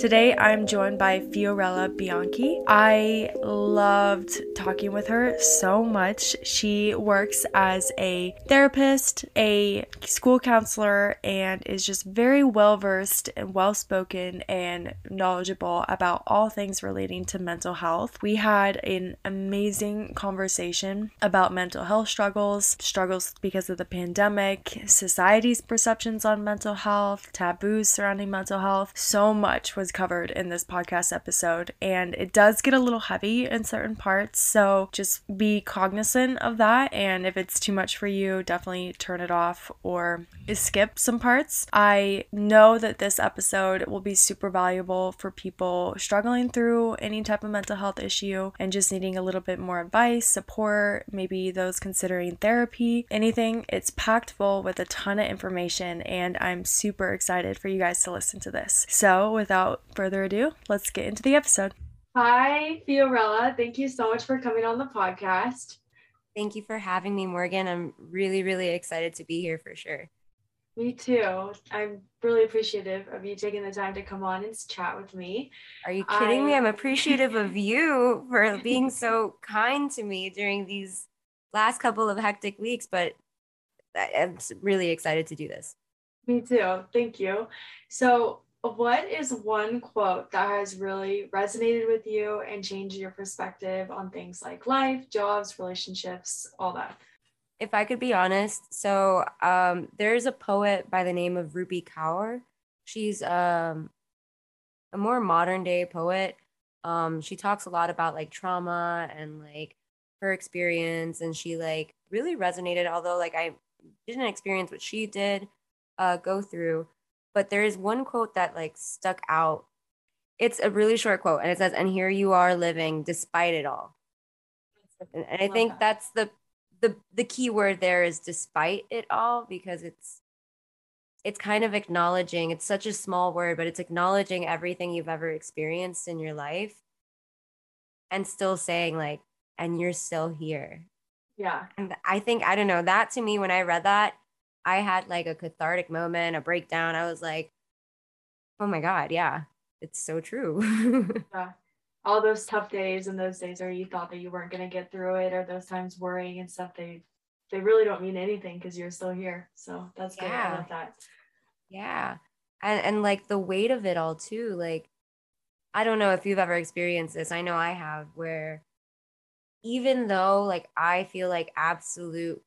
Today, I'm joined by Fiorella Bianchi. I loved talking with her so much. She works as a therapist, a school counselor, and is just very well versed and well spoken and knowledgeable about all things relating to mental health. We had an amazing conversation about mental health struggles, struggles because of the pandemic, society's perceptions on mental health, taboos surrounding mental health. So much was covered in this podcast episode, and it does get a little heavy in certain parts. So just be cognizant of that. And if it's too much for you, definitely turn it off or skip some parts. I know that this episode will be super valuable for people struggling through any type of mental health issue and just needing a little bit more advice, support, maybe those considering therapy, anything. It's packed full with a ton of information, and I'm super excited for you guys to listen to this. So, without further ado, let's get into the episode. Hi, Fiorella. Thank you so much for coming on the podcast. Thank you for having me, Morgan. I'm really, really excited to be here for sure. Me too. I'm really appreciative of you taking the time to come on and chat with me. Are you kidding I... me? I'm appreciative of you for being so kind to me during these last couple of hectic weeks, but I'm really excited to do this. Me too. Thank you. So, what is one quote that has really resonated with you and changed your perspective on things like life, jobs, relationships, all that? If I could be honest, so um, there's a poet by the name of Rupi Kaur. She's um, a more modern day poet. Um, she talks a lot about like trauma and like her experience, and she like really resonated. Although like I didn't experience what she did uh, go through, but there is one quote that like stuck out. It's a really short quote, and it says, "And here you are living despite it all." And, and I think that. that's the the the key word there is despite it all because it's it's kind of acknowledging it's such a small word but it's acknowledging everything you've ever experienced in your life and still saying like and you're still here yeah. And I think, I don't know, that to me, when I read that, I had like a cathartic moment, a breakdown. I was like, oh my God, yeah, it's so true. yeah. All those tough days and those days where you thought that you weren't going to get through it or those times worrying and stuff, they they really don't mean anything because you're still here. So that's good. Yeah. I love that. Yeah. And and like the weight of it all too. Like, I don't know if you've ever experienced this. I know I have where even though like I feel like absolute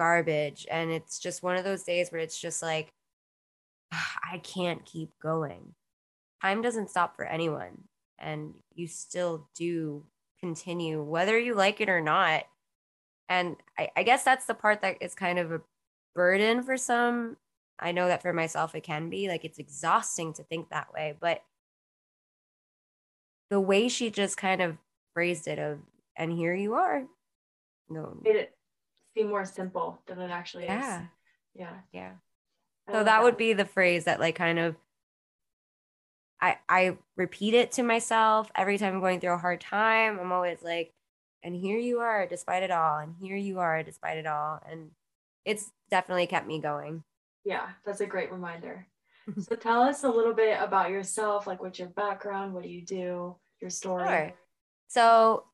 garbage and it's just one of those days where it's just like I can't keep going. Time doesn't stop for anyone and you still do continue whether you like it or not. And I, I guess that's the part that is kind of a burden for some. I know that for myself it can be like it's exhausting to think that way, but the way she just kind of phrased it of and here you are. No. It seem more simple than it actually yeah. is. Yeah. Yeah. So that, that would be the phrase that like kind of I I repeat it to myself every time I'm going through a hard time. I'm always like, and here you are despite it all, and here you are despite it all. And it's definitely kept me going. Yeah, that's a great reminder. so tell us a little bit about yourself, like what's your background, what do you do, your story. Sure. So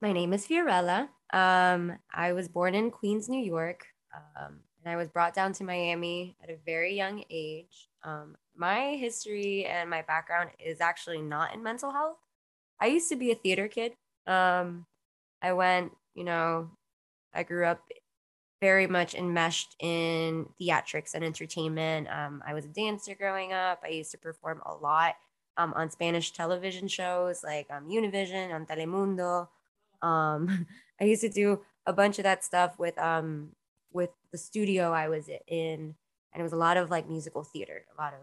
my name is Fiorella. Um, I was born in Queens, New York, um, and I was brought down to Miami at a very young age. Um, my history and my background is actually not in mental health. I used to be a theater kid. Um, I went, you know, I grew up very much enmeshed in theatrics and entertainment. Um, I was a dancer growing up. I used to perform a lot um, on Spanish television shows like Univision, on Telemundo. Um, I used to do a bunch of that stuff with um with the studio I was in, and it was a lot of like musical theater, a lot of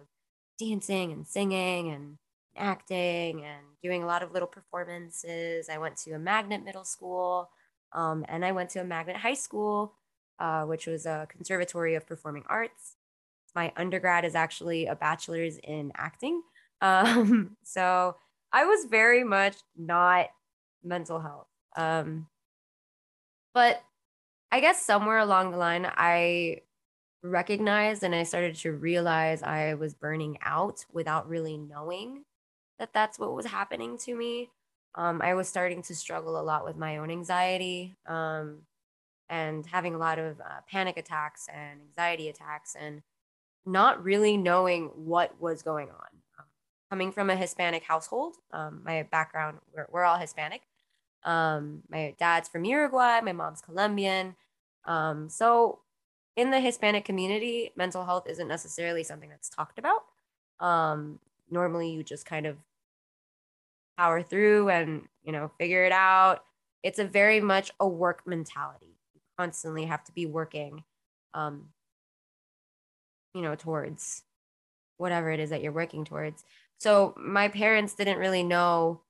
dancing and singing and acting and doing a lot of little performances. I went to a magnet middle school, um, and I went to a magnet high school, uh, which was a conservatory of performing arts. My undergrad is actually a bachelor's in acting. Um, so I was very much not mental health. Um, but I guess somewhere along the line, I recognized and I started to realize I was burning out without really knowing that that's what was happening to me. Um, I was starting to struggle a lot with my own anxiety um, and having a lot of uh, panic attacks and anxiety attacks and not really knowing what was going on. Um, coming from a Hispanic household, um, my background, we're, we're all Hispanic. Um, my dad's from Uruguay, my mom's Colombian. Um, so in the Hispanic community, mental health isn't necessarily something that's talked about. Um, normally, you just kind of power through and you know figure it out. It's a very much a work mentality. You constantly have to be working, um, you know, towards whatever it is that you're working towards. So my parents didn't really know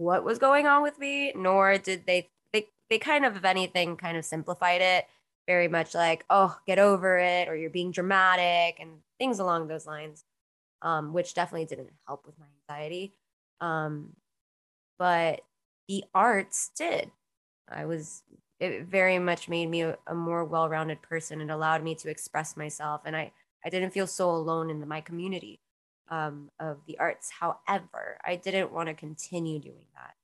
what was going on with me, nor did they. They they kind of, if anything, kind of simplified it very much like, oh, get over it, or you're being dramatic, and things along those lines, um, which definitely didn't help with my anxiety. Um, but the arts did. I was, it very much made me a, a more well rounded person. It allowed me to express myself, and I, I didn't feel so alone in the, my community um, of the arts. However, I didn't want to continue doing that.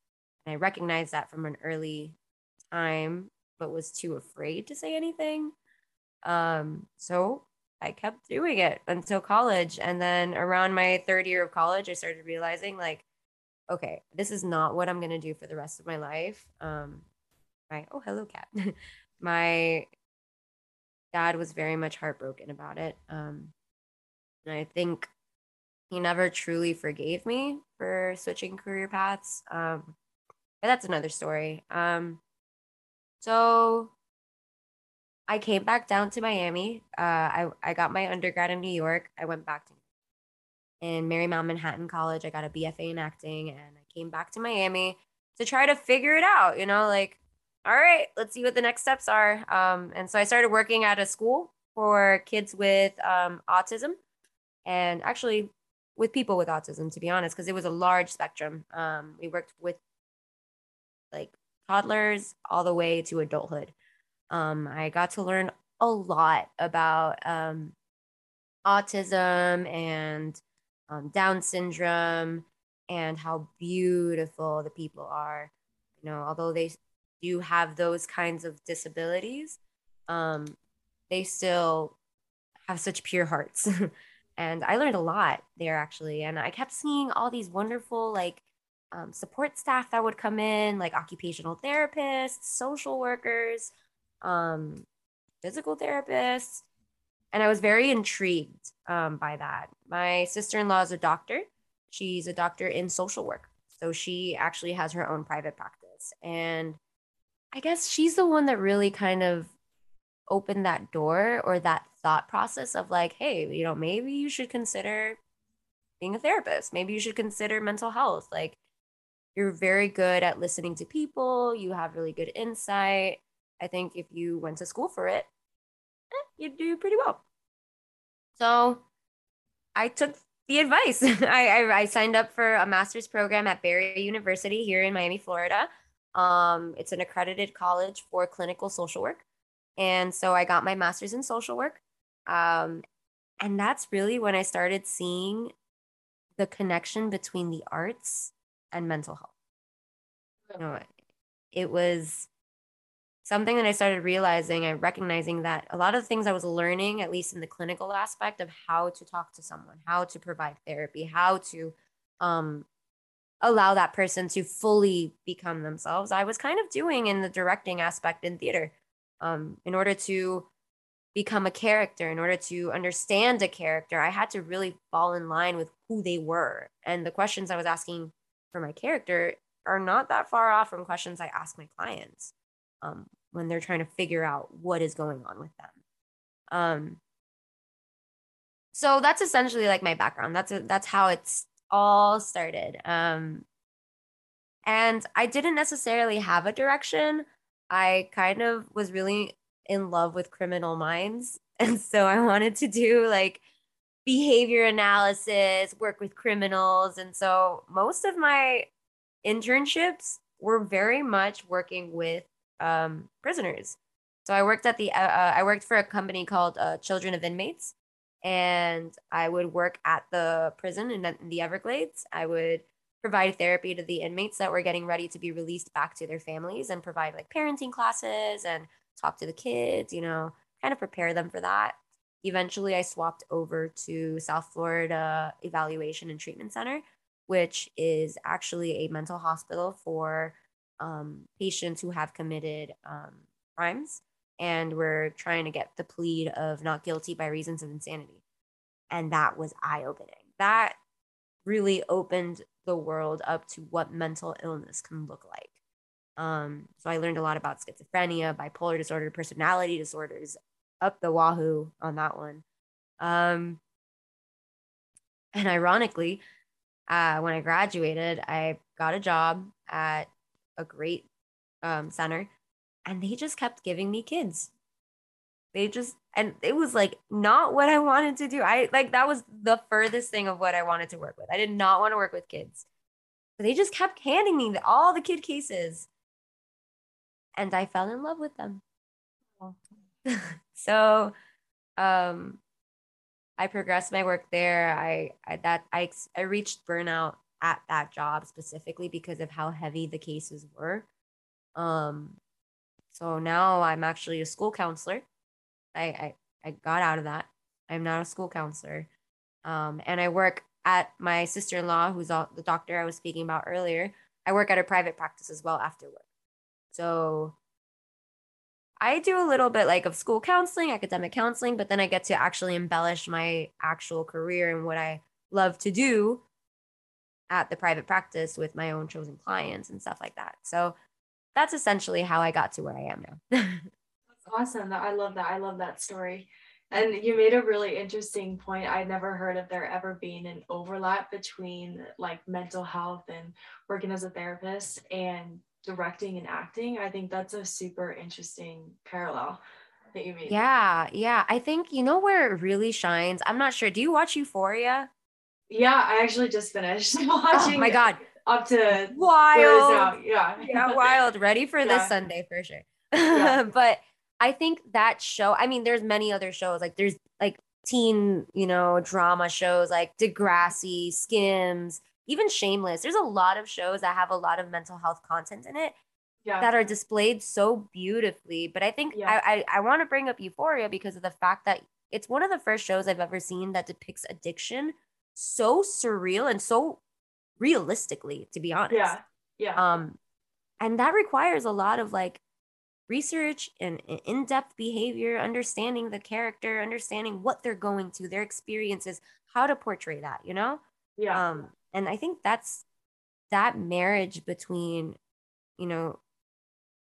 And I recognized that from an early time but was too afraid to say anything. Um, so I kept doing it until college. And then around my third year of college, I started realizing like, okay, this is not what I'm going to do for the rest of my life. Um, my, oh, hello, cat. my dad was very much heartbroken about it. Um, and I think he never truly forgave me for switching career paths. Um, but that's another story. Um, so I came back down to Miami. Uh, I, I got my undergrad in New York. I went back to in Marymount Manhattan College. I got a BFA in acting and I came back to Miami to try to figure it out, you know, like, all right, let's see what the next steps are. Um, and so I started working at a school for kids with um, autism and actually with people with autism, to be honest, because it was a large spectrum. Um, we worked with like toddlers all the way to adulthood. Um, I got to learn a lot about um, autism and um, Down syndrome and how beautiful the people are. You know, although they do have those kinds of disabilities, um, they still have such pure hearts. and I learned a lot there actually. And I kept seeing all these wonderful, like, um, support staff that would come in, like occupational therapists, social workers, um, physical therapists. And I was very intrigued um, by that. My sister in law is a doctor. She's a doctor in social work. So she actually has her own private practice. And I guess she's the one that really kind of opened that door or that thought process of like, hey, you know, maybe you should consider being a therapist. Maybe you should consider mental health. Like, you're very good at listening to people, you have really good insight. I think if you went to school for it, eh, you'd do pretty well. So I took the advice. I, I, I, signed up for a master's program at Barry University here in Miami, Florida. Um, it's an accredited college for clinical social work. And so I got my master's in social work. Um, and that's really when I started seeing the connection between the arts and mental health. You know, it was something that I started realizing and recognizing that a lot of the things I was learning, at least in the clinical aspect of how to talk to someone, how to provide therapy, how to um, allow that person to fully become themselves, I was kind of doing in the directing aspect in theater. Um, in order to become a character, in order to understand a character, I had to really fall in line with who they were. And the questions I was asking for my character are not that far off from questions I ask my clients um, when they're trying to figure out what is going on with them. Um, so that's essentially like my background. That's a, that's how it's all started. Um, and I didn't necessarily have a direction. I kind of was really in love with criminal minds, and so I wanted to do like behavior analysis, work with criminals. And so most of my internships were very much working with um, prisoners. So I worked at the uh, uh, I worked for a company called uh, Children of Inmates, and I would work at the prison in, in the Everglades. I would provide therapy to the inmates that were getting ready to be released back to their families, and provide like parenting classes and talk to the kids. You know, kind of prepare them for that. Eventually, I swapped over to South Florida Evaluation and Treatment Center, which is actually a mental hospital for um, patients who have committed um, crimes and we're trying to get the plea of not guilty by reasons of insanity. And that was eye opening. That really opened the world up to what mental illness can look like. Um, so I learned a lot about schizophrenia, bipolar disorder, personality disorders, up the wahoo on that one. Um, and ironically, uh, when I graduated, I got a job at a great um, center and they just kept giving me kids. They just and it was like not what I wanted to do. I like that was the furthest thing of what I wanted to work with. I did not want to work with kids. But they just kept handing me all the kid cases. And I fell in love with them. so um I progressed my work there. I, I that I I reached burnout at that job specifically because of how heavy the cases were. Um, so now I'm actually a school counselor. I, I, I got out of that. I'm not a school counselor. Um, and I work at my sister in law, who's the doctor I was speaking about earlier. I work at a private practice as well after work. So I do a little bit like of school counseling, academic counseling, but then I get to actually embellish my actual career and what I love to do at the private practice with my own chosen clients and stuff like that. So that's essentially how I got to where I am now. awesome. I love that. I love that story. And you made a really interesting point. I'd never heard of there ever being an overlap between like mental health and working as a therapist and directing and acting. I think that's a super interesting parallel that you made. Yeah, yeah. I think you know where it really shines. I'm not sure. Do you watch Euphoria? Yeah, I actually just finished oh watching. Oh my god, up to wild. Yeah. yeah, wild. Ready for yeah. this Sunday for sure. Yeah. but I think that show, I mean, there's many other shows. Like there's like teen, you know, drama shows like Degrassi, Skins, even Shameless. There's a lot of shows that have a lot of mental health content in it. Yeah. That are displayed so beautifully. But I think yeah. I, I, I want to bring up Euphoria because of the fact that it's one of the first shows I've ever seen that depicts addiction so surreal and so realistically, to be honest. Yeah. Yeah. Um, and that requires a lot of like research and in-depth behavior, understanding the character, understanding what they're going to, their experiences, how to portray that, you know? Yeah. Um, and I think that's that marriage between, you know,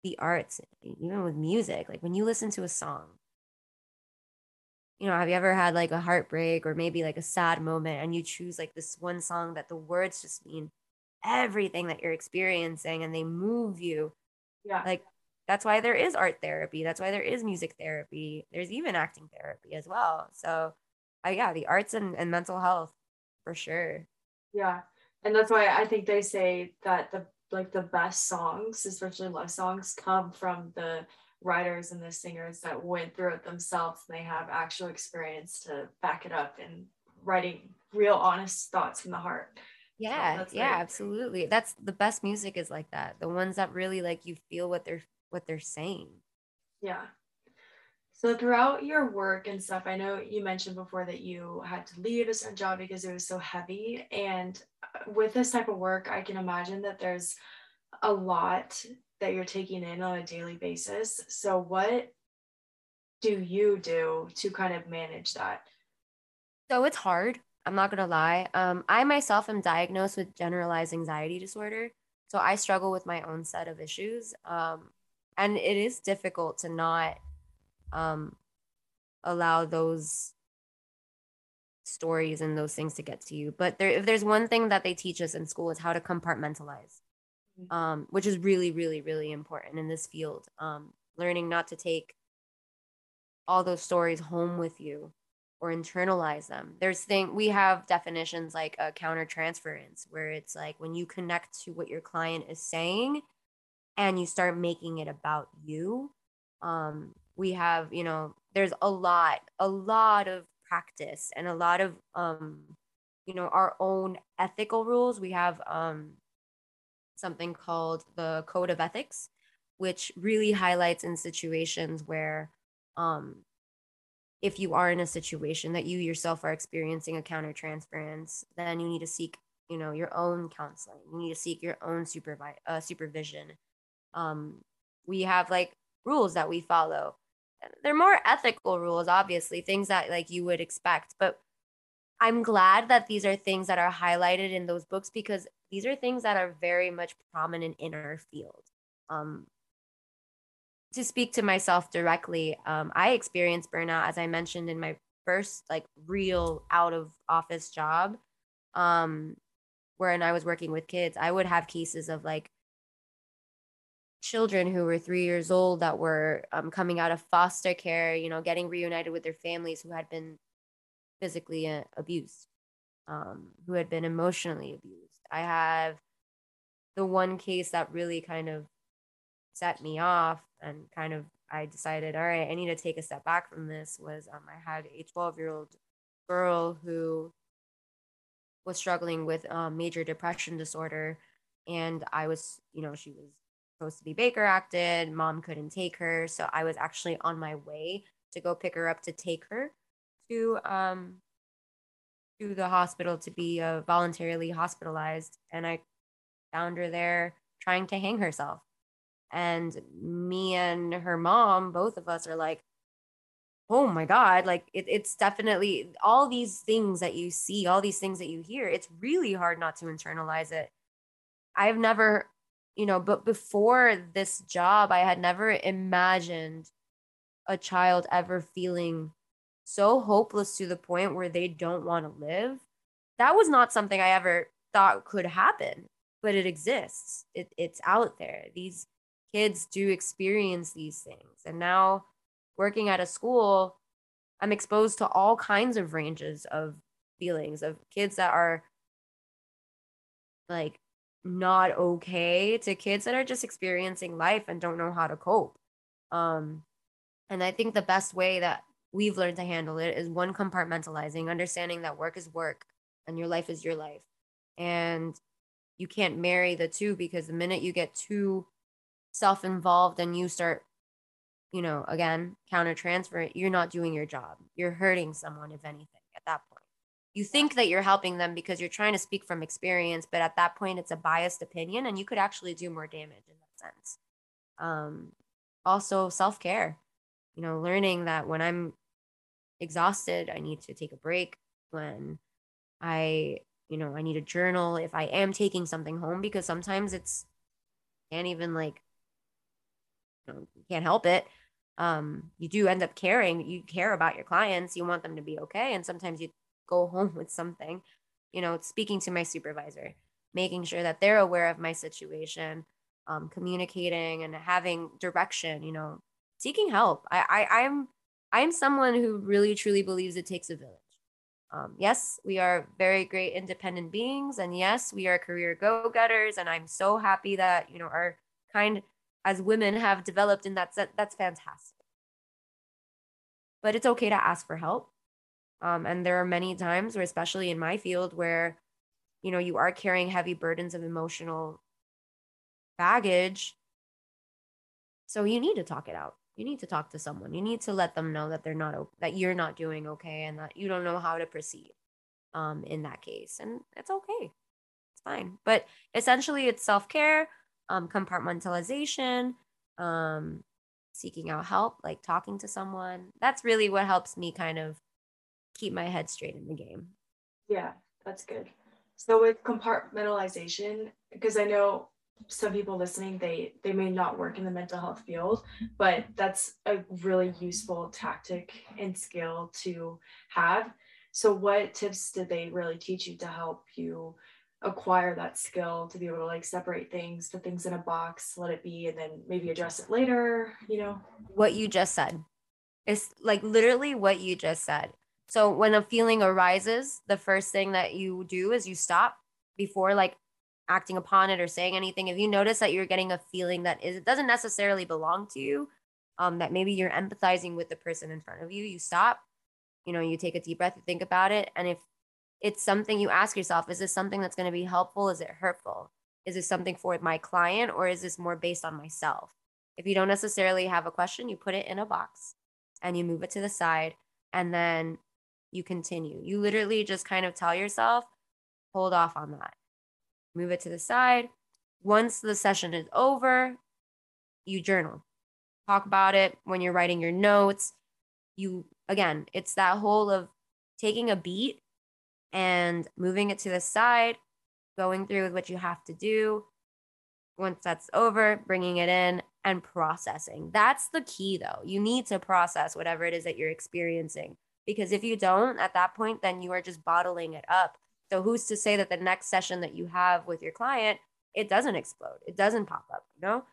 the arts, even with music, like when you listen to a song, you know, have you ever had like a heartbreak or maybe like a sad moment and you choose like this one song that the words just mean everything that you're experiencing and they move you? Yeah. Like that's why there is art therapy. That's why there is music therapy. There's even acting therapy as well. So, uh, yeah, the arts and, and mental health for sure. Yeah. And that's why I think they say that the like the best songs, especially love songs, come from the writers and the singers that went through it themselves and they have actual experience to back it up and writing real honest thoughts from the heart yeah so yeah absolutely that's the best music is like that the ones that really like you feel what they're what they're saying yeah so throughout your work and stuff i know you mentioned before that you had to leave a certain job because it was so heavy and uh, with this type of work i can imagine that there's a lot that you're taking in on a daily basis. So, what do you do to kind of manage that? So, it's hard. I'm not going to lie. Um, I myself am diagnosed with generalized anxiety disorder. So, I struggle with my own set of issues. Um, and it is difficult to not um, allow those stories and those things to get to you. But there, if there's one thing that they teach us in school, is how to compartmentalize. Mm-hmm. um, which is really, really, really important in this field. Um, learning not to take all those stories home with you or internalize them. There's thing we have definitions like a countertransference, where it's like when you connect to what your client is saying and you start making it about you, Um, we have, you know, there's a lot, a lot of practice and a lot of, um, you know, our own ethical rules. We have um, something called the Code of Ethics, which really highlights in situations where um, if you are in a situation that you yourself are experiencing a countertransference, then you need to seek, you know, your own counseling. You need to seek your own supervi- uh, supervision. Um, we have like rules that we follow. They're more ethical rules, obviously, things that like you would expect. But I'm glad that these are things that are highlighted in those books because these are things that are very much prominent in our field. Um, to speak to myself directly, um, I experienced burnout, as I mentioned in my first like real out of office job, um, when I was working with kids. I would have cases of like children who were three years old that were um, coming out of foster care, you know, getting reunited with their families who had been physically uh, abused, um, who had been emotionally abused. I have the one case that really kind of set me off and kind of I decided, all right, I need to take a step back from this was um, I had a 12 year old girl who was struggling with um, major depression disorder. And I was, you know, she was supposed to be Baker acted. Mom couldn't take her. So I was actually on my way to go pick her up to take her to um, to the hospital to be uh, voluntarily hospitalized. And I found her there trying to hang herself. And me and her mom, both of us are like, oh my God, like it, it's definitely all these things that you see, all these things that you hear, it's really hard not to internalize it. I've never, you know, but before this job, I had never imagined a child ever feeling so hopeless to the point where they don't want to live. That was not something I ever thought could happen, but it exists. It, it's out there. These kids do experience these things. And now working at a school, I'm exposed to all kinds of ranges of feelings of kids that are like not okay to kids that are just experiencing life and don't know how to cope. Um, and I think the best way that we've learned to handle it is one compartmentalizing, understanding that work is work and your life is your life. And you can't marry the two because the minute you get too self involved and you start, you know, again, counter transfer, you're not doing your job. You're hurting someone, if anything, at that point. You think that you're helping them because you're trying to speak from experience, but at that point, it's a biased opinion and you could actually do more damage in that sense. Um, also, self care, you know, learning that when I'm exhausted, I need to take a break. When I, you know, I need a journal if I am taking something home because sometimes it's can't even like you, know, can't help it. Um, you do end up caring. You care about your clients. You want them to be okay. And sometimes you go home with something, you know, speaking to my supervisor, making sure that they're aware of my situation, um, communicating and having direction, you know, seeking help. I, I, I'm, I'm someone who really truly believes it takes a village. Um, yes, we are very great independent beings, and yes, we are career go-getters. And I'm so happy that you know our kind as women have developed in that set, that's fantastic. But it's okay to ask for help. Um, and there are many times where, especially in my field, where you know you are carrying heavy burdens of emotional baggage. So you need to talk it out. You need to talk to someone. You need to let them know that they're not that you're not doing okay and that you don't know how to proceed um, in that case. And it's okay. It's fine. But essentially, it's self care um, compartmentalization, um, seeking out help, like talking to someone. That's really what helps me kind of keep my head straight in the game. Yeah, that's good. So with compartmentalization, because I know some people listening they they may not work in the mental health field but that's a really useful tactic and skill to have so what tips did they really teach you to help you acquire that skill to be able to like separate things, put things in a box, let it be, and then maybe address it later, you know? What you just said. It's like literally what you just said. So when a feeling arises, the first thing that you do is you stop before like acting upon it or saying anything. If you notice that you're getting a feeling that is it doesn't necessarily belong to you, um, that maybe you're empathizing with the person in front of you, you stop, you know, you take a deep breath, you think about it. And if it's something you ask yourself, is this something that's going to be helpful? Is it hurtful? Is this something for my client or is this more based on myself? If you don't necessarily have a question, you put it in a box and you move it to the side and then you continue. You literally just kind of tell yourself, hold off on that. Move it to the side. Once the session is over, you journal talk about it when you're writing your notes. You, again, it's that whole of taking a beat and moving it to the side, going through with what you have to do. Once that's over, bringing it in and processing. That's the key, though. You need to process whatever it is that you're experiencing. Because if you don't, at that point, then you are just bottling it up. So, who's to say that the next session that you have with your client, it doesn't explode, it doesn't pop up, you know?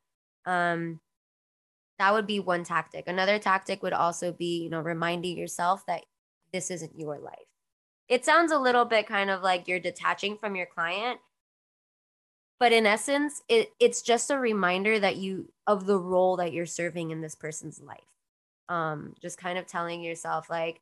Um, that would be one tactic. Another tactic would also be, you know, reminding yourself that this isn't your life. It sounds a little bit kind of like you're detaching from your client, but in essence, it, it's just a reminder that you of the role that you're serving in this person's life. Um, just kind of telling yourself, like,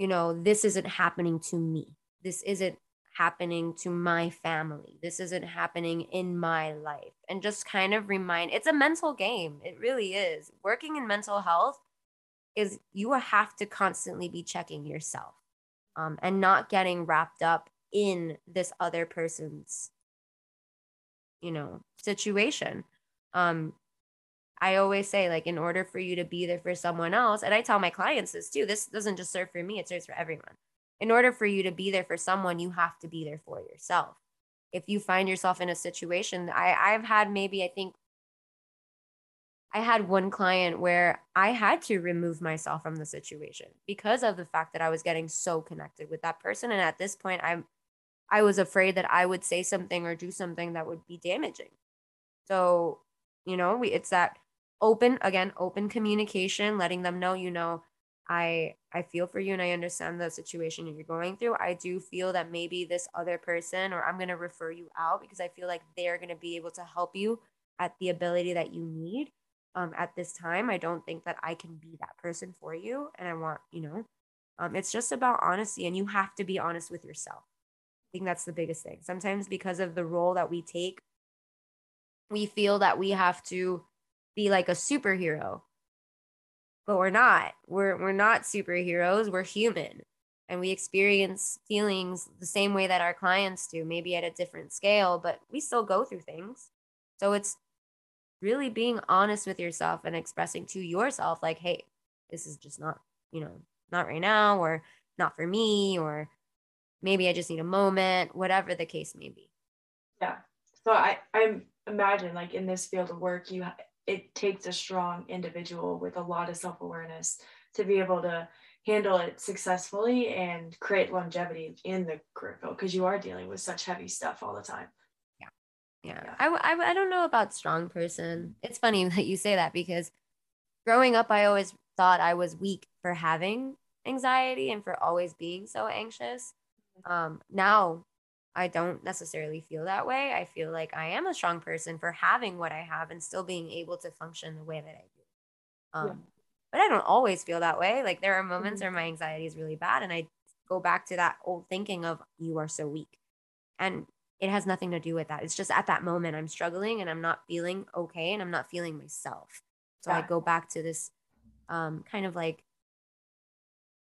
you know, this isn't happening to me. This isn't happening to my family. This isn't happening in my life. And just kind of remind it's a mental game. It really is. Working in mental health is you have to constantly be checking yourself um, and not getting wrapped up in this other person's, you know, situation. Um, I always say, like, in order for you to be there for someone else, and I tell my clients this too, this doesn't just serve for me, it serves for everyone in order for you to be there for someone, you have to be there for yourself. If you find yourself in a situation, I, I've had maybe, I think, I had one client where I had to remove myself from the situation because of the fact that I was getting so connected with that person. And at this point, I'm I was afraid that I would say something or do something that would be damaging. So, you know, we it's that open again, open communication, letting them know, you know, I I feel for you and I understand the situation you're going through. I do feel that maybe this other person or I'm going to refer you out because I feel like they're going to be able to help you at the ability that you need um, at this time. I don't think that I can be that person for you and I want, you know, um, it's just about honesty and you have to be honest with yourself. I think that's the biggest thing. Sometimes because of the role that we take, we feel that we have to be like a superhero but we're not. We're we're not superheroes. We're human. And we experience feelings the same way that our clients do, maybe at a different scale, but we still go through things. So it's really being honest with yourself and expressing to yourself like, "Hey, this is just not, you know, not right now or not for me or maybe I just need a moment, whatever the case may be." Yeah. So I I imagine like in this field of work you it takes a strong individual with a lot of self-awareness to be able to handle it successfully and create longevity in the career field because you are dealing with such heavy stuff all the time. Yeah. Yeah, yeah. I, I, I don't know about strong person. It's funny that you say that because growing up i always thought i was weak for having anxiety and for always being so anxious. Um, now I don't necessarily feel that way. I feel like I am a strong person for having what I have and still being able to function the way that I do. Um, yeah. But I don't always feel that way. Like there are moments mm-hmm. where my anxiety is really bad, and I go back to that old thinking of you are so weak. And it has nothing to do with that. It's just at that moment I'm struggling and I'm not feeling okay and I'm not feeling myself. So yeah. I go back to this um, kind of like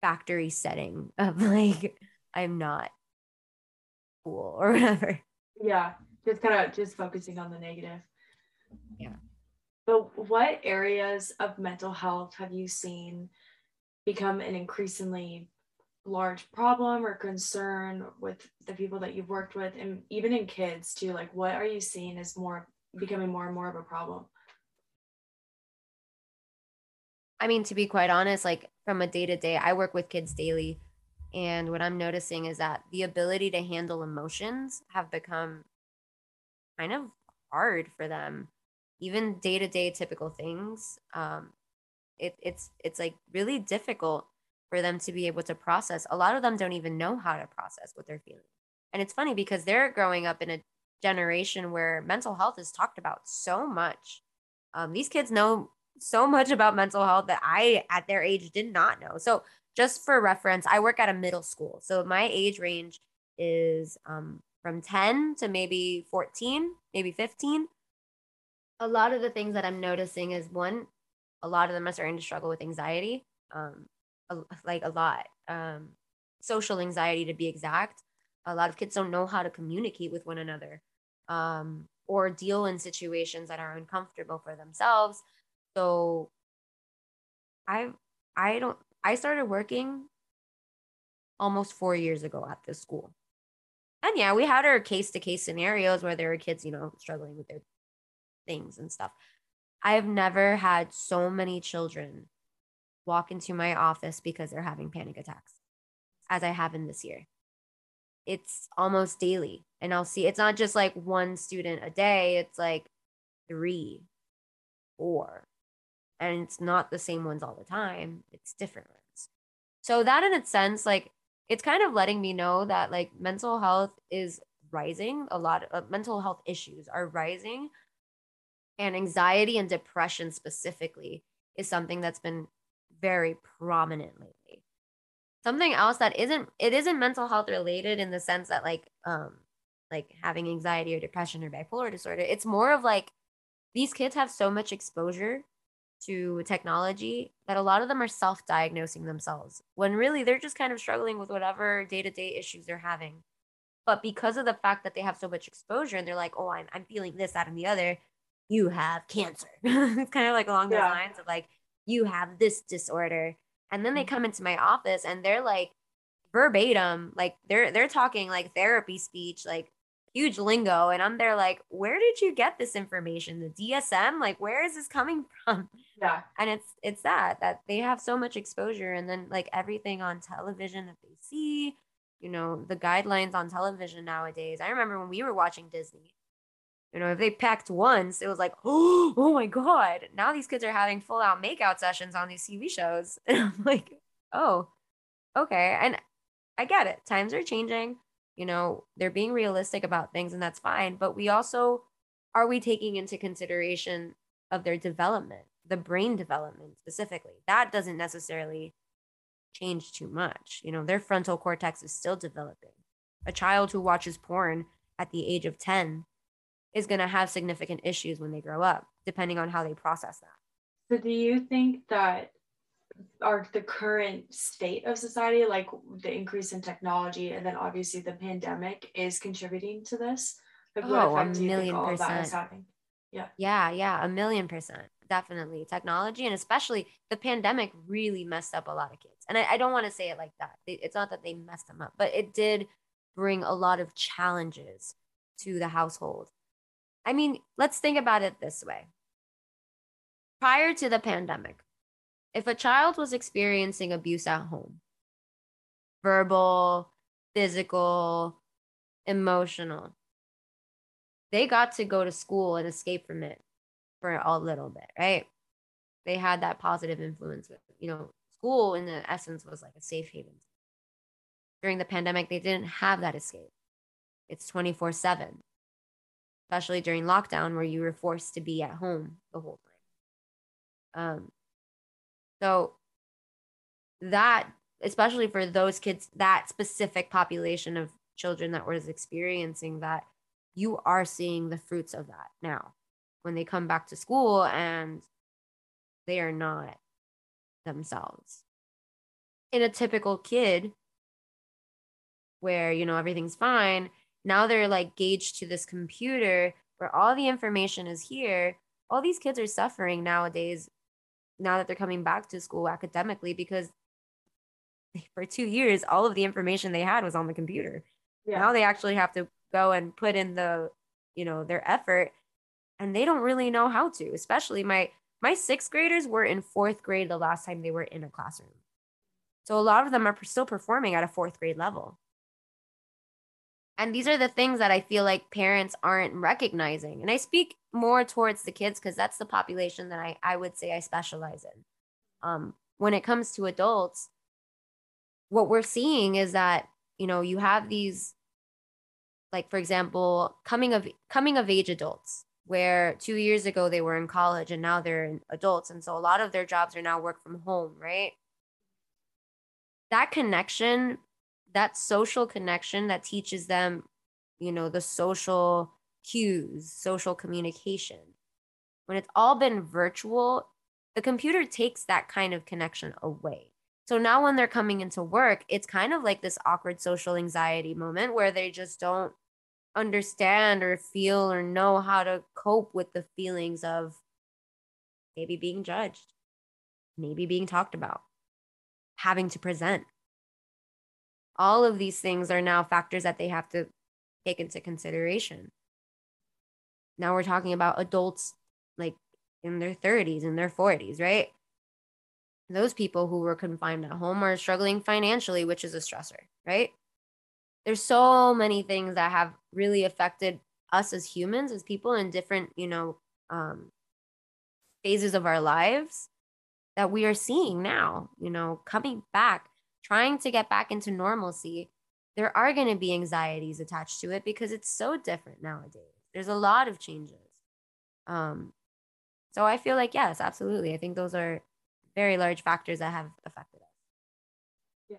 factory setting of like, I'm not cool or whatever. Yeah, just kind of just focusing on the negative. Yeah. But what areas of mental health have you seen become an increasingly large problem or concern with the people that you've worked with and even in kids too like what are you seeing as more becoming more and more of a problem i mean to be quite honest like from a day to day i work with kids daily and what I'm noticing is that the ability to handle emotions have become kind of hard for them. Even day to day typical things, um, it, it's it's like really difficult for them to be able to process. A lot of them don't even know how to process what they're feeling. And it's funny because they're growing up in a generation where mental health is talked about so much. Um, these kids know so much about mental health that I, at their age, did not know. So, just for reference, I work at a middle school. So, my age range is um, from 10 to maybe 14, maybe 15. A lot of the things that I'm noticing is one, a lot of them are starting to struggle with anxiety, um, like a lot. Um, social anxiety, to be exact. A lot of kids don't know how to communicate with one another um, or deal in situations that are uncomfortable for themselves. So I I don't I started working almost 4 years ago at this school. And yeah, we had our case to case scenarios where there were kids, you know, struggling with their things and stuff. I have never had so many children walk into my office because they're having panic attacks as I have in this year. It's almost daily. And I'll see it's not just like one student a day, it's like three, four. And it's not the same ones all the time, it's different ones. So, that in its sense, like, it's kind of letting me know that like mental health is rising. A lot of uh, mental health issues are rising. And anxiety and depression specifically is something that's been very prominent lately something else that isn't it isn't mental health related in the sense that like um like having anxiety or depression or bipolar disorder it's more of like these kids have so much exposure to technology that a lot of them are self-diagnosing themselves when really they're just kind of struggling with whatever day-to-day issues they're having but because of the fact that they have so much exposure and they're like oh i'm, I'm feeling this that and the other you have cancer it's kind of like along those yeah. lines of like you have this disorder and then they mm-hmm. come into my office and they're like verbatim, like they're they're talking like therapy speech, like huge lingo. And I'm there like, where did you get this information? The DSM? Like, where is this coming from? Yeah. And it's it's that that they have so much exposure and then like everything on television that they see, you know, the guidelines on television nowadays. I remember when we were watching Disney you know, if they packed once, it was like, oh, oh my God. Now these kids are having full out makeout sessions on these TV shows. And I'm like, oh, okay. And I get it. Times are changing. You know, they're being realistic about things, and that's fine. But we also, are we taking into consideration of their development, the brain development specifically? That doesn't necessarily change too much. You know, their frontal cortex is still developing. A child who watches porn at the age of 10 is going to have significant issues when they grow up, depending on how they process that. So, do you think that our the current state of society, like the increase in technology, and then obviously the pandemic, is contributing to this? Like, oh, a million do you think all percent. that is having? Yeah. Yeah, yeah, a million percent. Definitely. Technology and especially the pandemic really messed up a lot of kids. And I, I don't want to say it like that. It's not that they messed them up, but it did bring a lot of challenges to the household I mean, let's think about it this way. Prior to the pandemic, if a child was experiencing abuse at home, verbal, physical, emotional, they got to go to school and escape from it for a little bit, right? They had that positive influence with, you know, school in the essence was like a safe haven. During the pandemic, they didn't have that escape. It's 24 7 especially during lockdown where you were forced to be at home the whole time. Um, so that, especially for those kids, that specific population of children that was experiencing that, you are seeing the fruits of that now when they come back to school and they are not themselves. In a typical kid, where you know everything's fine now they're like gauged to this computer where all the information is here all these kids are suffering nowadays now that they're coming back to school academically because for two years all of the information they had was on the computer yeah. now they actually have to go and put in the you know their effort and they don't really know how to especially my my sixth graders were in fourth grade the last time they were in a classroom so a lot of them are still performing at a fourth grade level and these are the things that I feel like parents aren't recognizing. And I speak more towards the kids because that's the population that I, I would say I specialize in. Um, when it comes to adults, what we're seeing is that, you know, you have these, like, for example, coming of coming of age adults. where two years ago they were in college and now they're adults. And so a lot of their jobs are now work from home, right? That connection, that social connection that teaches them, you know, the social cues, social communication. When it's all been virtual, the computer takes that kind of connection away. So now when they're coming into work, it's kind of like this awkward social anxiety moment where they just don't understand or feel or know how to cope with the feelings of maybe being judged, maybe being talked about, having to present. All of these things are now factors that they have to take into consideration. Now we're talking about adults like in their 30s and their 40s, right? Those people who were confined at home are struggling financially, which is a stressor, right? There's so many things that have really affected us as humans, as people in different, you know, um, phases of our lives that we are seeing now, you know, coming back, trying to get back into normalcy. There are going to be anxieties attached to it because it's so different nowadays. There's a lot of changes. Um, so I feel like, yes, absolutely. I think those are very large factors that have affected us. Yeah.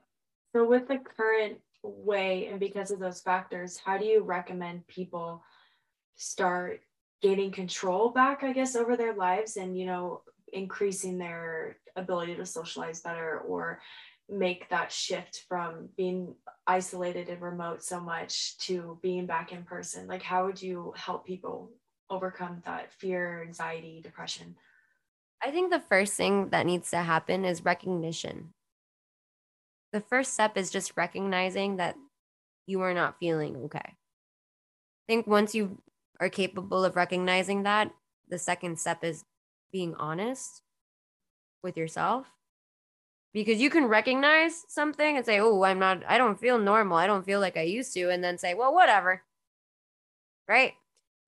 So, with the current way and because of those factors, how do you recommend people start gaining control back, I guess, over their lives and, you know, increasing their ability to socialize better or make that shift from being isolated and remote so much to being back in person? Like, how would you help people overcome that fear, anxiety, depression? I think the first thing that needs to happen is recognition. The first step is just recognizing that you are not feeling okay. I think once you are capable of recognizing that, the second step is being honest with yourself. Because you can recognize something and say, Oh, I'm not, I don't feel normal. I don't feel like I used to. And then say, Well, whatever. Right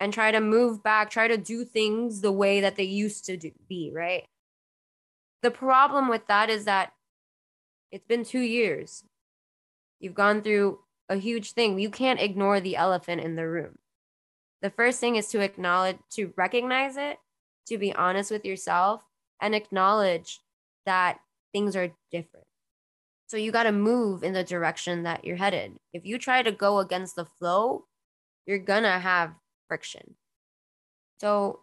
and try to move back, try to do things the way that they used to do, be, right? The problem with that is that it's been two years. You've gone through a huge thing. You can't ignore the elephant in the room. The first thing is to acknowledge, to recognize it, to be honest with yourself, and acknowledge that things are different. So you got to move in the direction that you're headed. If you try to go against the flow, you're going to have friction. So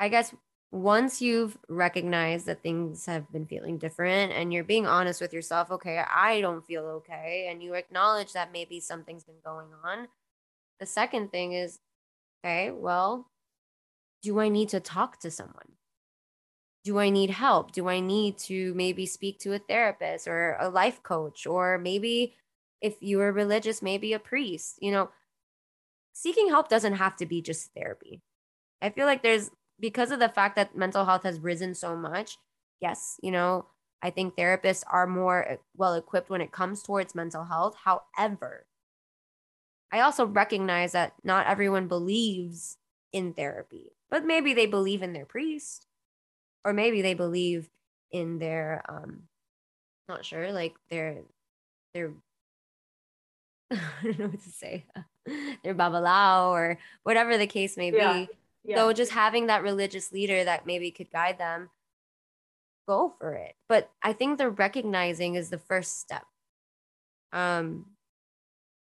I guess once you've recognized that things have been feeling different and you're being honest with yourself, okay, I don't feel okay, and you acknowledge that maybe something's been going on, the second thing is, okay, well, do I need to talk to someone? Do I need help? Do I need to maybe speak to a therapist or a life coach? Or maybe if you are religious, maybe a priest? You know, seeking help doesn't have to be just therapy. I feel like there's because of the fact that mental health has risen so much. Yes, you know, I think therapists are more well equipped when it comes towards mental health. However, I also recognize that not everyone believes in therapy, but maybe they believe in their priest, or maybe they believe in their um not sure, like their their I don't know what to say. their babalao or whatever the case may yeah. be. Yeah. So just having that religious leader that maybe could guide them, go for it. But I think the recognizing is the first step. Um,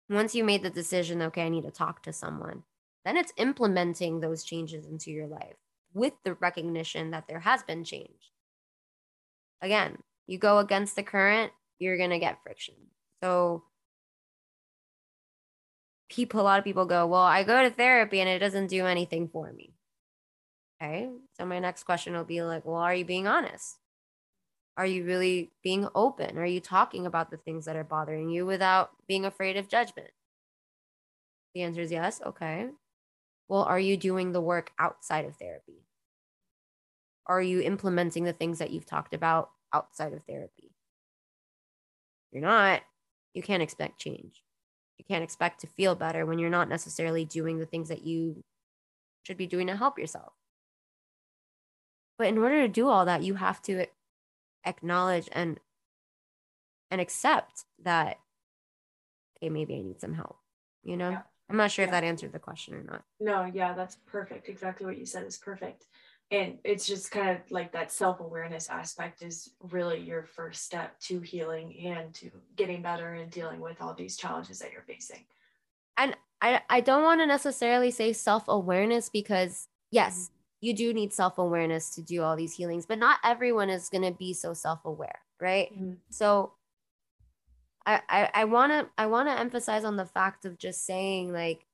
once you made the decision, okay, I need to talk to someone, then it's implementing those changes into your life with the recognition that there has been change. Again, you go against the current, you're going to get friction. So people a lot of people go well i go to therapy and it doesn't do anything for me. Okay so my next question will be like well are you being honest? Are you really being open? Are you talking about the things that are bothering you without being afraid of judgment? The answer is yes okay well are you doing the work outside of therapy are you implementing the things that you've talked about outside of therapy you're not you can't expect change you can't expect to feel better when you're not necessarily doing the things that you should be doing to help yourself. But in order to do all that, you have to acknowledge and and accept that okay, maybe I need some help. You know, yeah. I'm not sure Yeah. if that answered the question or not. No, yeah, that's perfect. Exactly what you said is perfect. And it's just kind of like that self awareness aspect is really your first step to healing and to getting better and dealing with all these challenges that you're facing. And I, I don't want to necessarily say self awareness because, yes, mm-hmm. you do need self awareness to do all these healings, but not everyone is going to be so self aware, right? Mm-hmm. So I, I, want to I want to emphasize on the fact of just saying like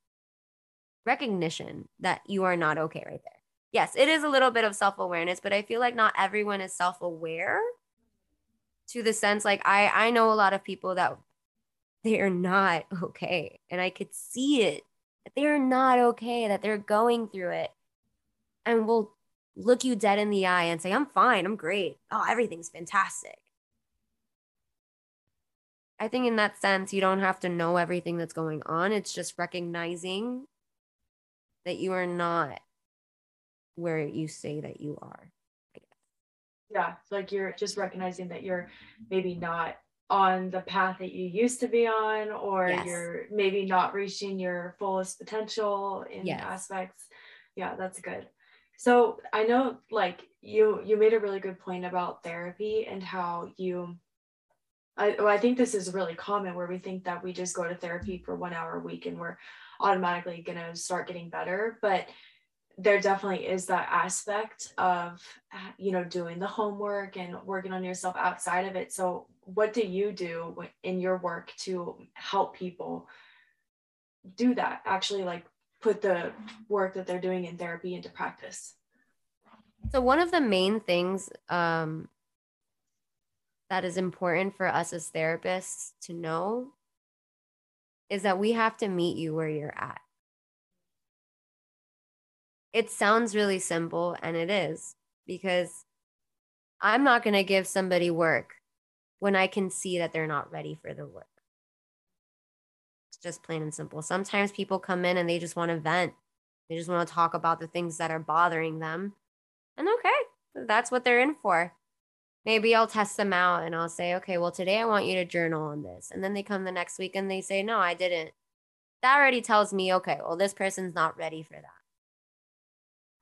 recognition that you are not okay right there. Yes, it is a little bit of self awareness, but I feel like not everyone is self aware to the sense like I I know a lot of people that they are not okay. And I could see it that they're not okay, that they're going through it. And will look you dead in the eye and say, I'm fine, I'm great. Oh, everything's fantastic. I think in that sense, you don't have to know everything that's going on. It's just recognizing that you are not where you say that you are. Yeah, it's like you're just recognizing that you're maybe not on the path that you used to be on, or Yes. you're maybe not reaching your fullest potential in Yes. aspects. Yeah, that's good. So I know like you you made a really good point about therapy and how you I, well, I think this is really common where we think that we just go to therapy for one hour a week and we're automatically going to start getting better. But there definitely is that aspect of, you know, doing the homework and working on yourself outside of it. So, what do you do in your work to help people do that? Actually, like put the work that they're doing in therapy into practice. So one of the main things um, that is important for us as therapists to know is that we have to meet you where you're at. It sounds really simple, and it is because I'm not going to give somebody work when I can see that they're not ready for the work. It's just plain and simple. Sometimes people come in and they just want to vent, they just want to talk about the things that are bothering them. And okay, that's what they're in for. Maybe I'll test them out and I'll say, okay, well, today I want you to journal on this. And then they come the next week and they say, no, I didn't. That already tells me, okay, well, this person's not ready for that.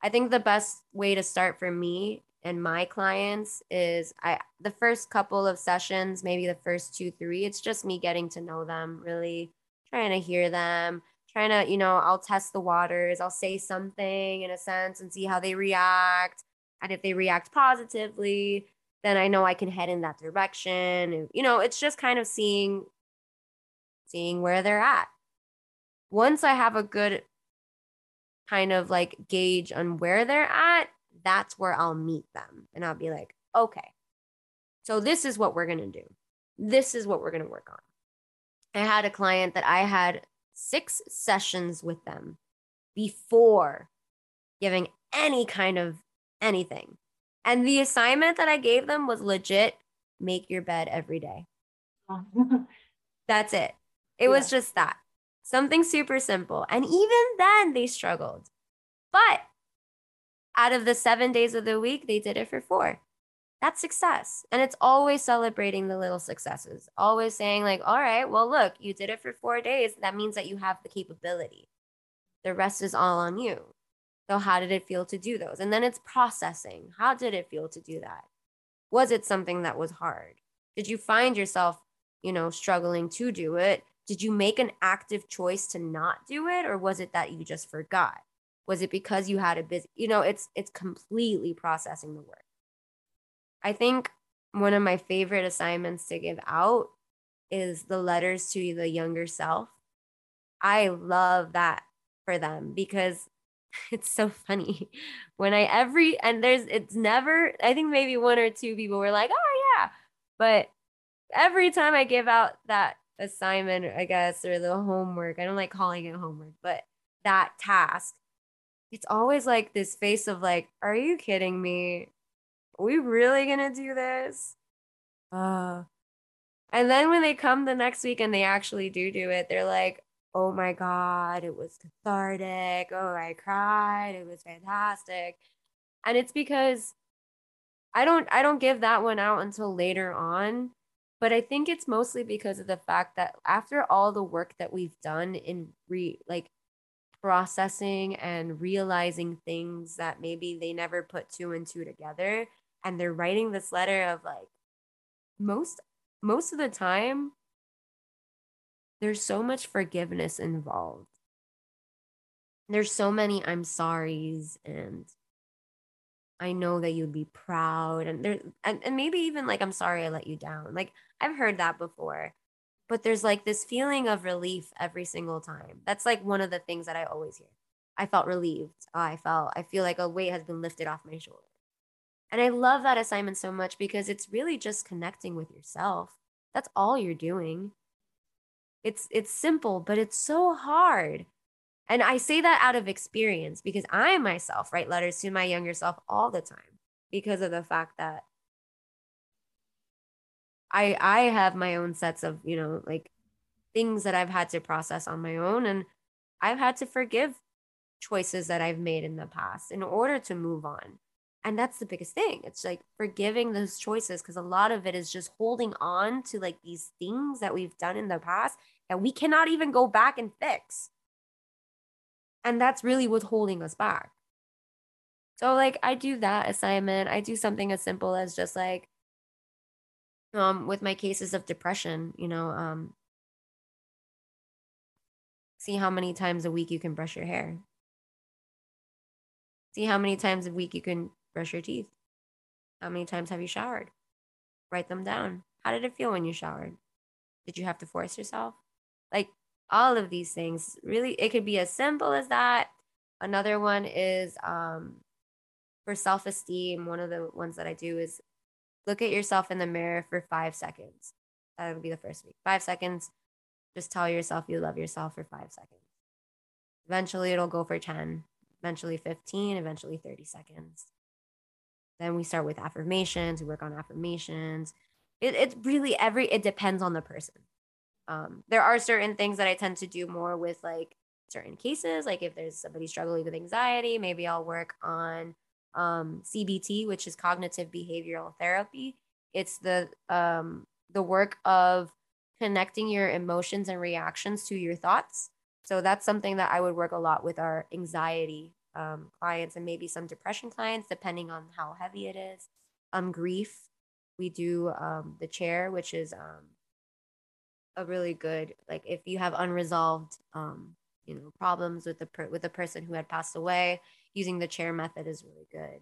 I think the best way to start for me and my clients is I the first couple of sessions, maybe the first two, three, it's just me getting to know them, really trying to hear them, trying to, you know, I'll test the waters, I'll say something in a sense and see how they react. And if they react positively, then I know I can head in that direction. You know, it's just kind of seeing seeing where they're at. Once I have a good kind of like gauge on where they're at, that's where I'll meet them. And I'll be like, okay, so this is what we're going to do. This is what we're going to work on. I had a client that I had six sessions with them before giving any kind of anything. And the assignment that I gave them was legit make your bed every day. That's it. It was just that. Something super simple. And even then, they struggled. But out of the seven days of the week, they did it for four. That's success. And it's always celebrating the little successes, always saying, like, all right, well, look, you did it for four days. That means that you have the capability. The rest is all on you. So, how did it feel to do those? And then it's processing. How did it feel to do that? Was it something that was hard? Did you find yourself, you know, struggling to do it? Did you make an active choice to not do it? Or was it that you just forgot? Was it because you had a busy, you know, it's it's completely processing the work. I think one of my favorite assignments to give out is the letters to the younger self. I love that for them because it's so funny when I every and there's it's never I think maybe one or two people were like, "Oh yeah." But every time I give out that assignment, I guess, or the homework, I don't like calling it homework, but that task, it's always like this face of like, "Are you kidding me? Are we really going to do this?" Uh and then when they come the next week and they actually do do it, they're like, oh my god it was cathartic. Oh i cried. It was fantastic. And it's because i don't i don't give that one out until later on but I think it's mostly because of the fact that after all the work that we've done in re like processing and realizing things that maybe they never put two and two together and they're writing this letter of like most most of the time there's so much forgiveness involved. There's so many i'm sorries and i know that you'd be proud and there and, and maybe even like i'm sorry i let you down. Like i've heard that before but there's like this feeling of relief every single time. That's like one of the things that i always hear. I felt relieved. I felt i feel like a weight has been lifted off my shoulder. And i love that assignment so much because it's really just connecting with yourself. That's all you're doing it's it's simple but it's so hard and I say that out of experience because I myself write letters to my younger self all the time because of the fact that I I have my own sets of, you know, like things that I've had to process on my own and I've had to forgive choices that I've made in the past in order to move on. And that's the biggest thing. It's like forgiving those choices because a lot of it is just holding on to like these things that we've done in the past that we cannot even go back and fix. And that's really what's holding us back. So, like, I do that assignment. I do something as simple as just like, um, with my cases of depression, you know, um, see how many times a week you can brush your hair. See how many times a week you can brush your teeth. How many times have you showered? Write them down. How did it feel when you showered? Did you have to force yourself? Like, all of these things really it could be as simple as that another one is um, for self-esteem one of the ones that i do is look at yourself in the mirror for five seconds that would be the first week five seconds just tell yourself you love yourself for five seconds eventually it'll go for 10 eventually 15 eventually 30 seconds then we start with affirmations we work on affirmations it, it's really every it depends on the person um, there are certain things that I tend to do more with like certain cases. Like if there's somebody struggling with anxiety, maybe I'll work on um, CBT, which is cognitive behavioral therapy. It's the um, the work of connecting your emotions and reactions to your thoughts. So that's something that I would work a lot with our anxiety um, clients and maybe some depression clients, depending on how heavy it is. Um, grief, we do um, the chair, which is um, a really good like if you have unresolved um you know problems with the per- with the person who had passed away using the chair method is really good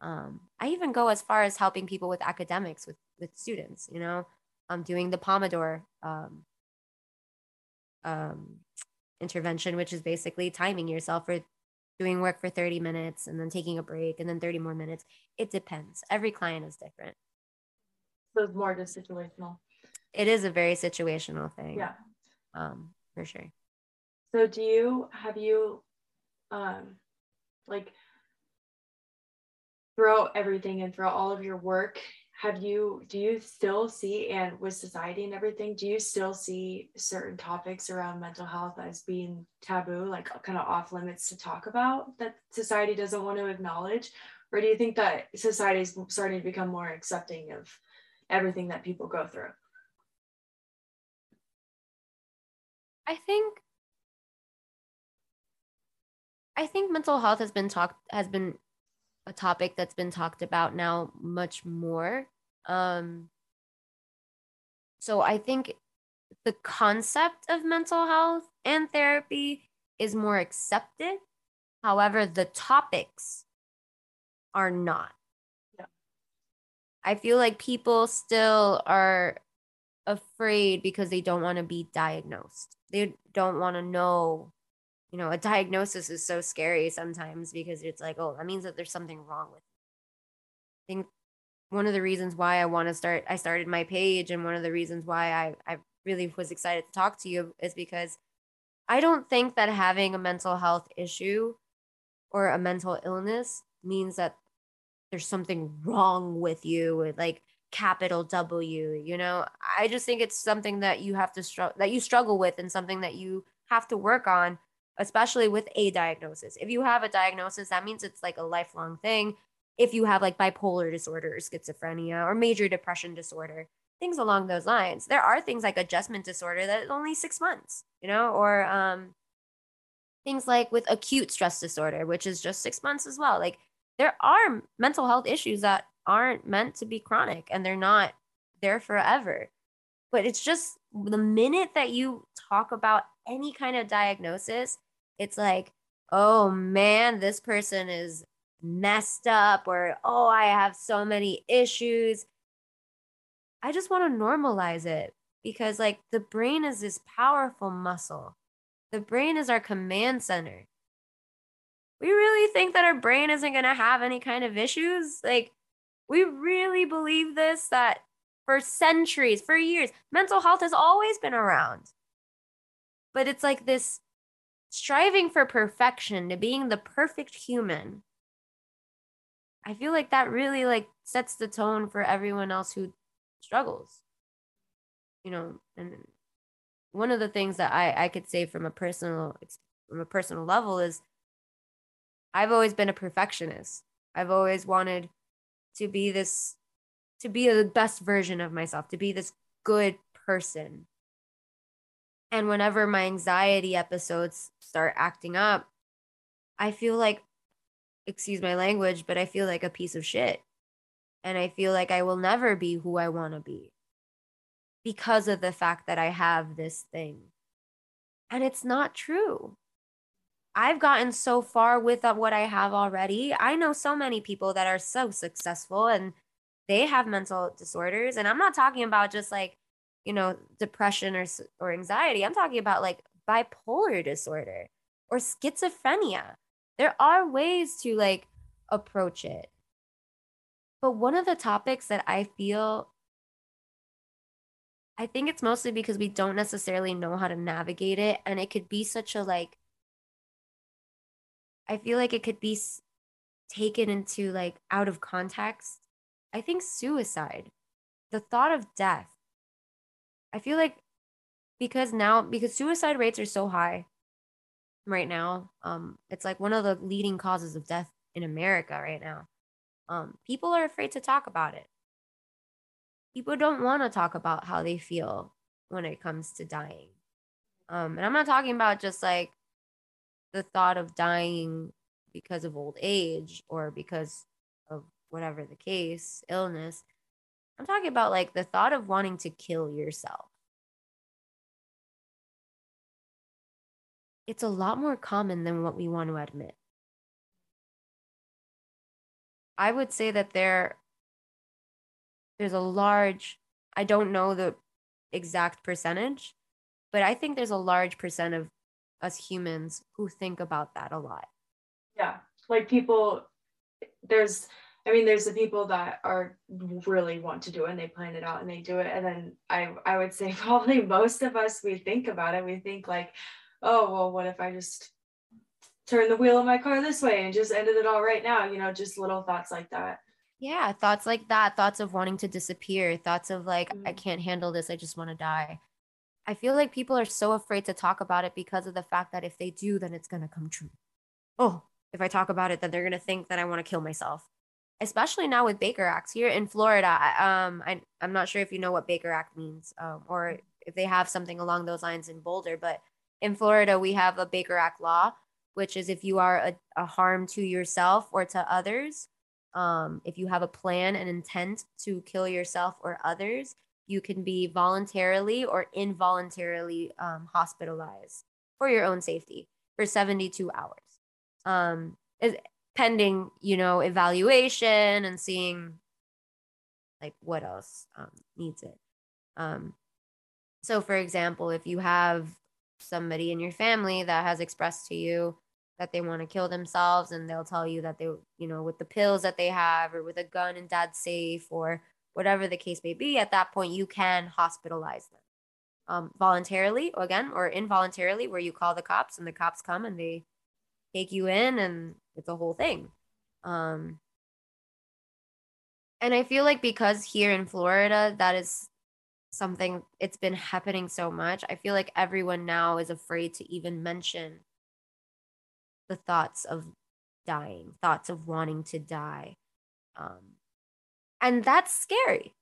um i even go as far as helping people with academics with with students you know i'm doing the pomodoro um um intervention which is basically timing yourself for doing work for 30 minutes and then taking a break and then 30 more minutes it depends every client is different so it's more just situational it is a very situational thing. Yeah. Um, for sure. So do you have you um like throughout everything and throughout all of your work, have you do you still see and with society and everything, do you still see certain topics around mental health as being taboo, like uh, kind of off limits to talk about that society doesn't want to acknowledge? Or do you think that society is starting to become more accepting of everything that people go through? I think I think mental health has been talked has been a topic that's been talked about now much more. Um, so I think the concept of mental health and therapy is more accepted. However, the topics are not. Yeah. I feel like people still are afraid because they don't want to be diagnosed they don't want to know you know a diagnosis is so scary sometimes because it's like oh that means that there's something wrong with me. i think one of the reasons why i want to start i started my page and one of the reasons why i i really was excited to talk to you is because i don't think that having a mental health issue or a mental illness means that there's something wrong with you like capital W, you know? I just think it's something that you have to struggle that you struggle with and something that you have to work on, especially with a diagnosis. If you have a diagnosis, that means it's like a lifelong thing. If you have like bipolar disorder or schizophrenia or major depression disorder, things along those lines. There are things like adjustment disorder that is only six months, you know, or um, things like with acute stress disorder, which is just six months as well. Like there are mental health issues that aren't meant to be chronic and they're not there forever. But it's just the minute that you talk about any kind of diagnosis, it's like, oh man, this person is messed up, or oh, I have so many issues. I just want to normalize it because, like, the brain is this powerful muscle. The brain is our command center. We really think that our brain isn't going to have any kind of issues? Like, we really believe this that for centuries, for years, mental health has always been around. But it's like this striving for perfection to being the perfect human. I feel like that really like sets the tone for everyone else who struggles. You know, and one of the things that I I could say from a personal from a personal level is I've always been a perfectionist. I've always wanted to be this to be the best version of myself, to be this good person. And whenever my anxiety episodes start acting up, I feel like excuse my language, but I feel like a piece of shit. And I feel like I will never be who I want to be because of the fact that I have this thing. And it's not true. I've gotten so far with what I have already. I know so many people that are so successful and they have mental disorders. And I'm not talking about just like, you know, depression or, or anxiety. I'm talking about like bipolar disorder or schizophrenia. There are ways to like approach it. But one of the topics that I feel, I think it's mostly because we don't necessarily know how to navigate it. And it could be such a like, I feel like it could be taken into like out of context. I think suicide, the thought of death. I feel like because now because suicide rates are so high right now, um it's like one of the leading causes of death in America right now. Um people are afraid to talk about it. People don't want to talk about how they feel when it comes to dying. Um and I'm not talking about just like the thought of dying because of old age or because of whatever the case, illness. I'm talking about like the thought of wanting to kill yourself. It's a lot more common than what we want to admit. I would say that there there's a large I don't know the exact percentage, but I think there's a large percent of us humans who think about that a lot. Yeah. Like people, there's, I mean, there's the people that are really want to do it and they plan it out and they do it. And then I, I would say probably most of us, we think about it. We think like, oh, well, what if I just turn the wheel of my car this way and just ended it all right now? You know, just little thoughts like that. Yeah, thoughts like that, thoughts of wanting to disappear, thoughts of like, mm-hmm. I can't handle this, I just want to die. I feel like people are so afraid to talk about it because of the fact that if they do, then it's going to come true. Oh, if I talk about it, then they're going to think that I want to kill myself. Especially now with Baker Act here in Florida. Um, I, I'm not sure if you know what Baker Act means um, or if they have something along those lines in Boulder, but in Florida, we have a Baker Act law, which is if you are a, a harm to yourself or to others, um, if you have a plan and intent to kill yourself or others, you can be voluntarily or involuntarily um, hospitalized for your own safety for 72 hours um, pending you know evaluation and seeing like what else um, needs it. Um, so for example if you have somebody in your family that has expressed to you that they want to kill themselves and they'll tell you that they you know with the pills that they have or with a gun in dad's safe or whatever the case may be, at that point, you can hospitalize them. Um, voluntarily, again, or involuntarily, where you call the cops and the cops come and they take you in and it's a whole thing. Um, and I feel like because here in Florida, that is something it's been happening so much. I feel like everyone now is afraid to even mention the thoughts of dying, thoughts of wanting to die. Um, and that's scary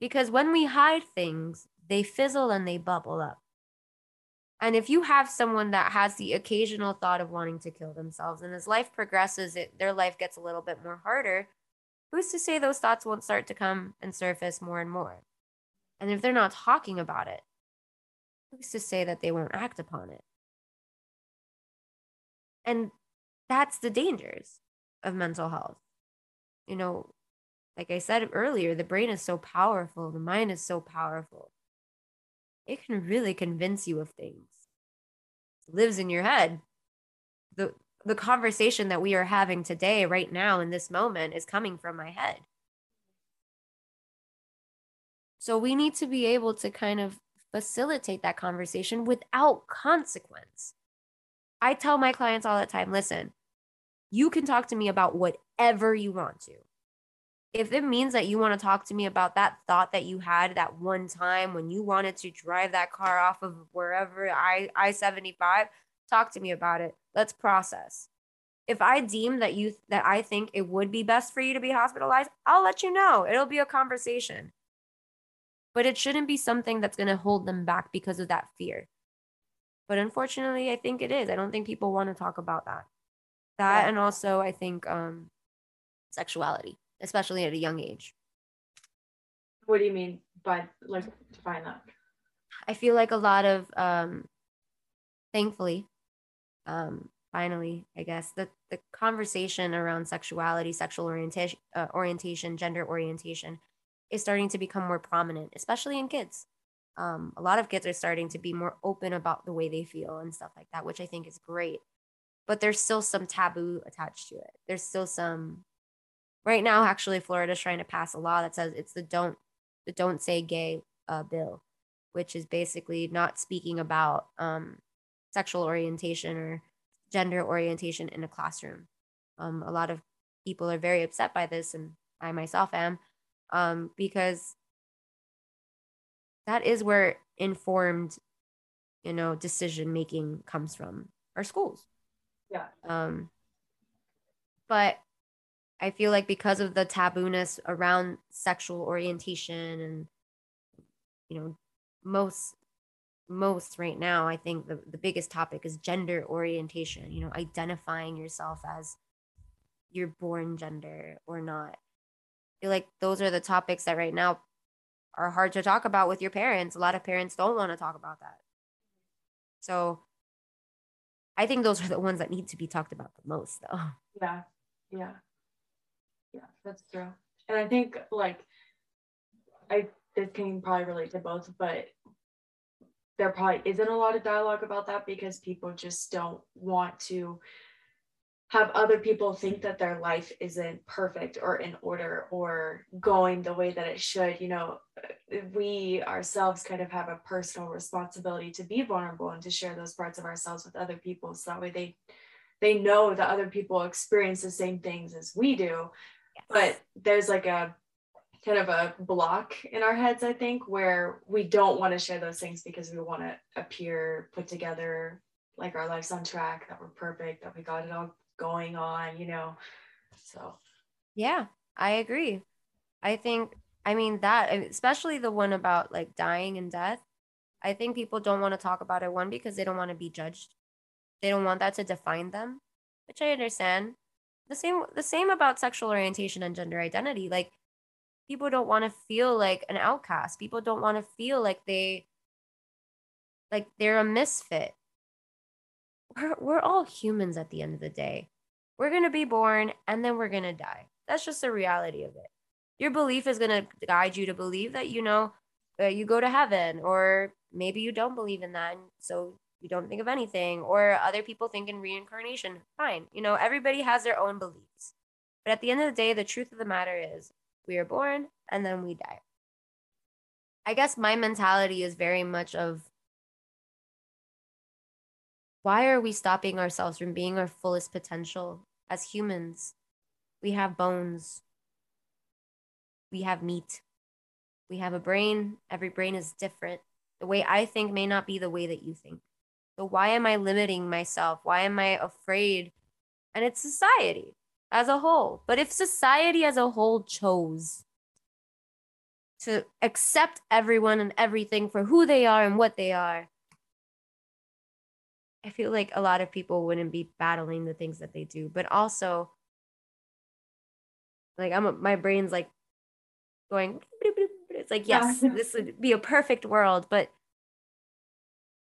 Because when we hide things, they fizzle and they bubble up. And if you have someone that has the occasional thought of wanting to kill themselves and as life progresses, it, their life gets a little bit more harder, who's to say those thoughts won't start to come and surface more and more? And if they're not talking about it, who's to say that they won't act upon it? And that's the dangers of mental health. You know, like I said earlier, the brain is so powerful, the mind is so powerful. It can really convince you of things. Lives in your head. The the conversation that we are having today, right now, in this moment, is coming from my head. So we need to be able to kind of facilitate that conversation without consequence. I tell my clients all the time listen, you can talk to me about whatever you want to. If it means that you want to talk to me about that thought that you had that one time when you wanted to drive that car off of wherever I I 75, talk to me about it. Let's process. If I deem that you that I think it would be best for you to be hospitalized, I'll let you know. It'll be a conversation. But it shouldn't be something that's going to hold them back because of that fear. But unfortunately, I think it is. I don't think people want to talk about that. That yeah. and also I think um sexuality, especially at a young age. What do you mean by like define that? I feel like a lot of um thankfully um finally i guess the, the conversation around sexuality sexual orientation uh, orientation gender orientation is starting to become more prominent especially in kids um, a lot of kids are starting to be more open about the way they feel and stuff like that which i think is great but there's still some taboo attached to it there's still some right now actually florida's trying to pass a law that says it's the don't the don't say gay uh, bill which is basically not speaking about um, sexual orientation or gender orientation in a classroom. Um, a lot of people are very upset by this, and I myself am, um, because that is where informed, you know, decision making comes from our schools. Yeah. Um, but I feel like because of the tabooness around sexual orientation and you know most most right now i think the, the biggest topic is gender orientation you know identifying yourself as your born gender or not. I feel like those are the topics that right now are hard to talk about with your parents. A lot of parents don't want to talk about that. So i think those are the ones that need to be talked about the most though. Yeah yeah yeah that's true. And i think like i this can probably relate to both but there probably isn't a lot of dialogue about that because people just don't want to have other people think that their life isn't perfect or in order or going the way that it should. You know we ourselves kind of have a personal responsibility to be vulnerable and to share those parts of ourselves with other people so that way they they know that other people experience the same things as we do but there's like a kind of a block in our heads, I think, where we don't want to share those things because we want to appear put together, like our life's on track, that we're perfect, that we got it all going on, you know. So, yeah, I agree. I think, I mean, that, especially the one about like dying and death, I think people don't want to talk about it, one, because they don't want to be judged. They don't want that to define them, which I understand. The same, the same about sexual orientation and gender identity. Like, people don't want to feel like an outcast. People don't want to feel like they like they're a misfit. We're, we're all humans at the end of the day. We're going to be born and then we're going to die. That's just the reality of it. Your belief is going to guide you to believe that you know uh, you go to heaven or maybe you don't believe in that so you don't think of anything or other people think in reincarnation fine you know everybody has their own beliefs but at the end of the day the truth of the matter is we are born and then we die. I guess my mentality is very much of why are we stopping ourselves from being our fullest potential as humans? We have bones, we have meat, we have a brain. Every brain is different. The way I think may not be the way that you think. So, why am I limiting myself? Why am I afraid? And it's society as a whole. But if society as a whole chose to accept everyone and everything for who they are and what they are, I feel like a lot of people wouldn't be battling the things that they do. But also, like I'm a, my brain's like going it's like yes yeah. this would be a perfect world but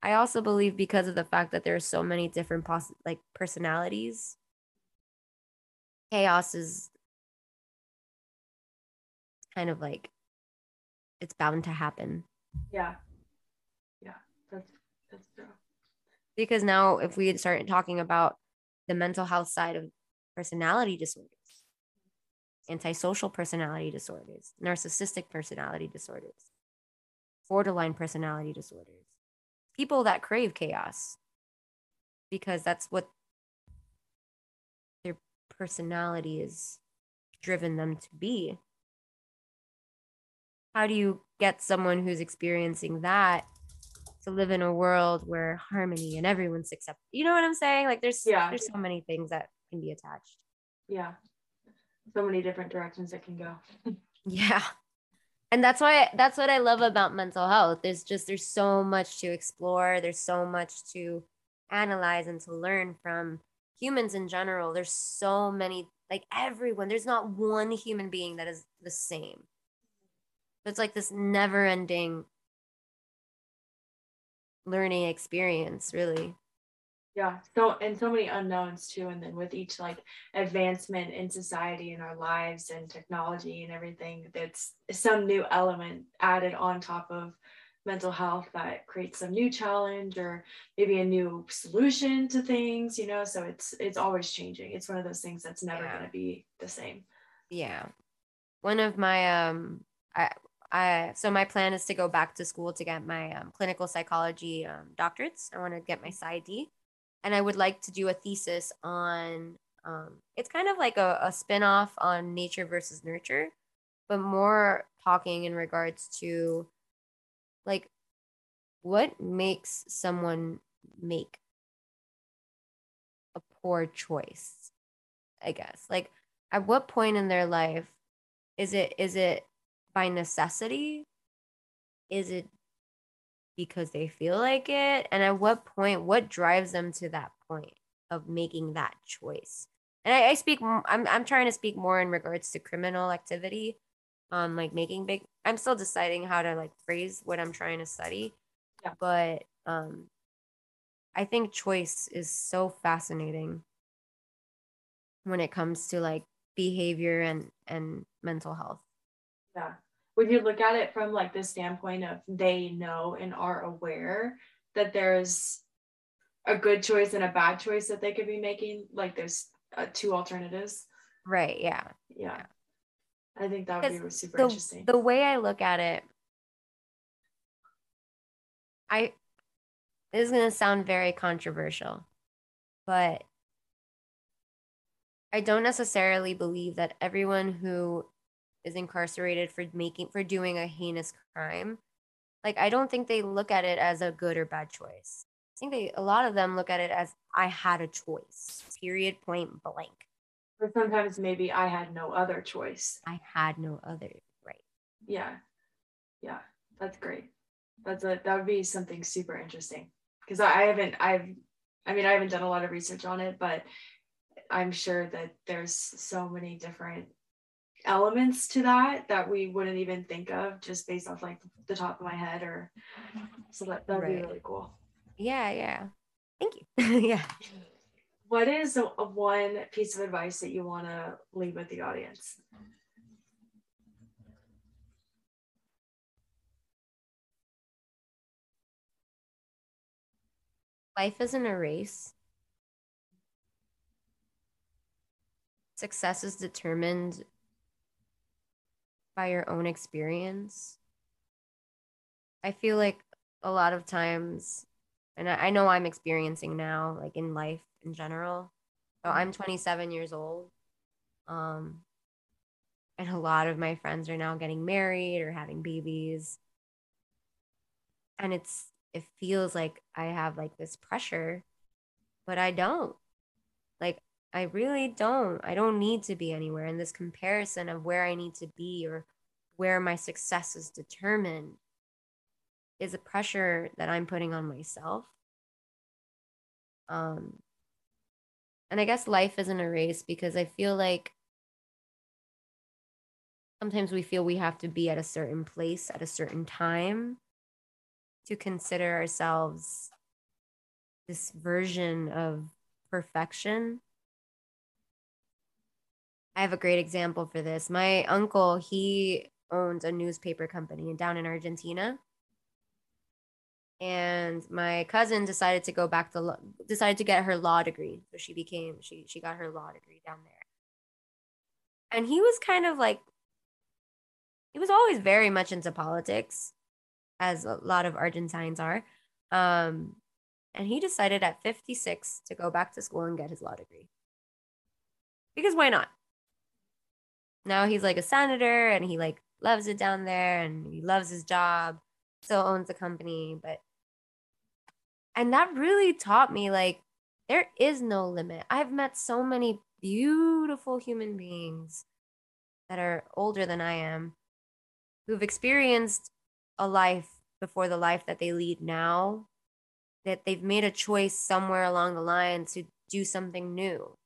i also believe because of the fact that there are so many different poss- like personalities chaos is kind of like it's bound to happen. Yeah. Yeah. That's that's true. Because now if we start talking about the mental health side of personality disorders antisocial personality disorders, narcissistic personality disorders, borderline personality disorders, people that crave chaos because that's what their personality is driven them to be. How do you get someone who's experiencing that to live in a world where harmony and everyone's accepted? You know what I'm saying? Like there's yeah. there's so many things that can be attached. Yeah so many different directions it can go. yeah. And that's why that's what I love about mental health. There's just there's so much to explore, there's so much to analyze and to learn from humans in general. There's so many like everyone, there's not one human being that is the same. It's like this never-ending learning experience, really yeah so and so many unknowns too and then with each like advancement in society and our lives and technology and everything that's some new element added on top of mental health that creates some new challenge or maybe a new solution to things you know? So it's it's always changing. It's one of those things that's never yeah. going to be the same. Yeah. One of my um i I, so my plan is to go back to school to get my um, clinical psychology um, doctorates. I want to get my PsyD and I would like to do a thesis on. Um, it's kind of like a, a spin-off on nature versus nurture, but more talking in regards to like what makes someone make a poor choice i guess like at what point in their life is it is it by necessity is it because they feel like it? And at what point what drives them to that point of making that choice? And I, I, speak I'm, I'm trying to speak more in regards to criminal activity um like making big i'm still deciding how to like phrase what i'm trying to study yeah. but um i think choice is so fascinating when it comes to like behavior and and mental health. Yeah would you look at it from like the standpoint of they know and are aware that there's a good choice and a bad choice that they could be making like there's uh, two alternatives. Right yeah. Yeah, i think that would be super the, interesting. the way i look at it i this is going to sound very controversial but i don't necessarily believe that everyone who is incarcerated for making for doing a heinous crime like i don't think they look at it as a good or bad choice. I think they a lot of them look at it as i had a choice period point blank. Or sometimes maybe i had no other choice. I had no other right. Yeah. Yeah. That's great. That's a that would be something super interesting. Because I, I haven't i've i mean i haven't done a lot of research on it but i'm sure that there's so many different elements to that that we wouldn't even think of just based off like the top of my head or so that that'd right. be really cool. Yeah yeah. Thank you. Yeah. What is a, a one piece of advice that you want to leave with the audience? Life isn't a race. Success is determined by your own experience. I feel like a lot of times, and I, I know I'm experiencing now, like in life in general. So I'm 27 years old. Um, and a lot of my friends are now getting married or having babies. And it's, it feels like I have like this pressure, but I don't. Like, I really don't. I don't need to be anywhere. And this comparison of where I need to be or where my success is determined is a pressure that I'm putting on myself. Um, and I guess life isn't a race because I feel like sometimes we feel we have to be at a certain place at a certain time to consider ourselves this version of perfection. I have a great example for this. My uncle, he owns a newspaper company down in Argentina. And my cousin decided to go back to decided to get her law degree. So she became she she got her law degree down there. And he was kind of like he was always very much into politics, as a lot of Argentines are. Um, and he decided at 56 to go back to school and get his law degree. Because why not? Now he's like a senator and he like loves it down there and he loves his job, still owns a company, but and that really taught me like there is no limit. I've met so many beautiful human beings that are older than I am who've experienced a life before the life that they lead now, that they've made a choice somewhere along the line to do something new.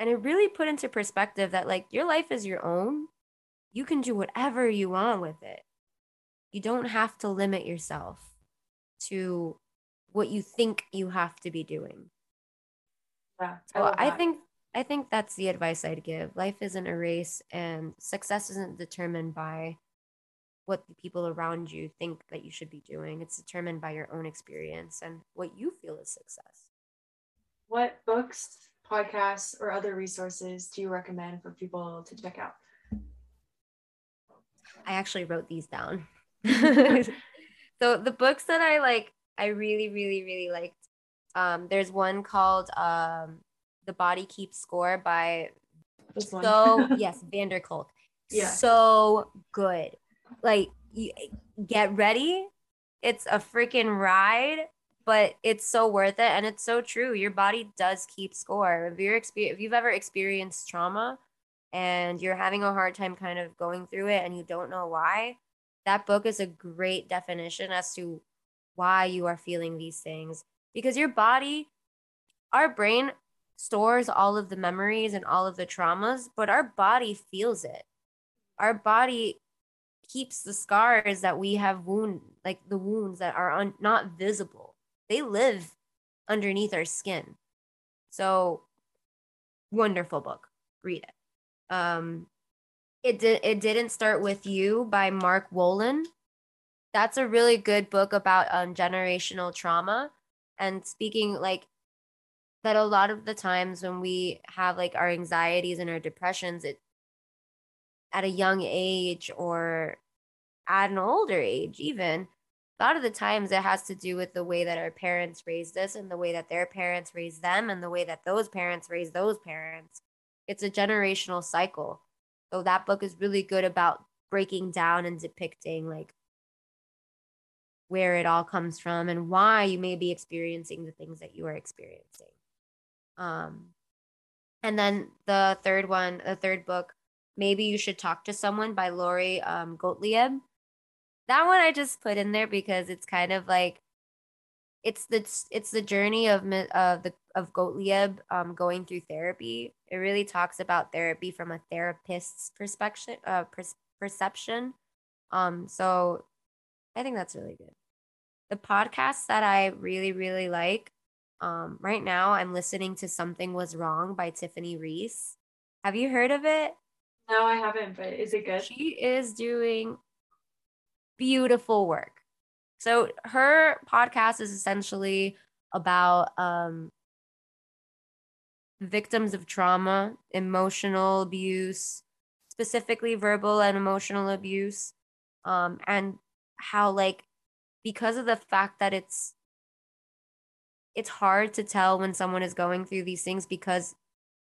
And it really put into perspective that, like, your life is your own. You can do whatever you want with it. You don't have to limit yourself to what you think you have to be doing. Yeah. So I, I think I think that's the advice I'd give. Life isn't a race and success isn't determined by what the people around you think that you should be doing. It's determined by your own experience and what you feel is success. What books, podcasts, or other resources do you recommend for people to check out? I actually wrote these down. so the books that I like, I really, really, really liked. Um, there's one called um, "The Body Keeps Score" by so yes, van der Kolk. Yeah. So good like you get ready. It's a freaking ride, but it's so worth it and it's so true. Your body does keep score. If you're exper- if you've ever experienced trauma and you're having a hard time kind of going through it and you don't know why, that book is a great definition as to why you are feeling these things because your body our brain stores all of the memories and all of the traumas, but our body feels it. Our body keeps the scars that we have wound like the wounds that are un- not visible they live underneath our skin. So wonderful book. Read it. Um it did it didn't start with you by mark wolynn that's a really good book about um, generational trauma and speaking like that a lot of the times when we have like our anxieties and our depressions it at a young age or at an older age, even, a lot of the times it has to do with the way that our parents raised us and the way that their parents raised them and the way that those parents raised those parents. It's a generational cycle. So that book is really good about breaking down and depicting like where it all comes from and why you may be experiencing the things that you are experiencing. Um, and then the third one, the third book, maybe you should talk to someone by Lori um, Gottlieb that one I just put in there because it's kind of like it's the it's the journey of of the of Gottlieb um, going through therapy. It really talks about therapy from a therapist's perspective uh, per- perception. Um, so I think that's really good. The podcasts that I really really like um, right now, I'm listening to "Something Was Wrong" by Tiffany Reese. Have you heard of it? No, I haven't. But is it good? She is doing beautiful work. So her podcast is essentially about um, victims of trauma, emotional abuse, specifically verbal and emotional abuse, um, and how like because of the fact that it's it's hard to tell when someone is going through these things because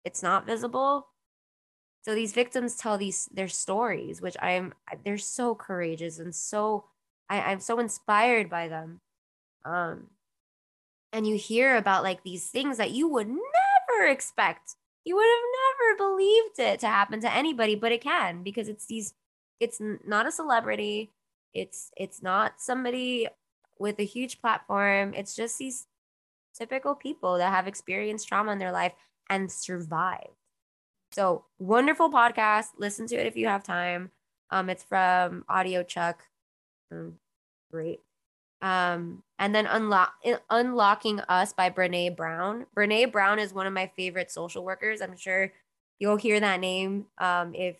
it's not visible so these victims tell these their stories which i am they're so courageous and so I, i'm so inspired by them um and you hear about like these things that you would never expect you would have never believed it to happen to anybody but it can because it's these it's not a celebrity. It's it's not somebody with a huge platform. It's just these typical people that have experienced trauma in their life and survived. So wonderful podcast. Listen to it if you have time. Um, it's from Audiochuck. Mm, great. Um, and then unlock unlocking us by Brene Brown. Brene Brown is one of my favorite social workers. I'm sure you'll hear that name um, if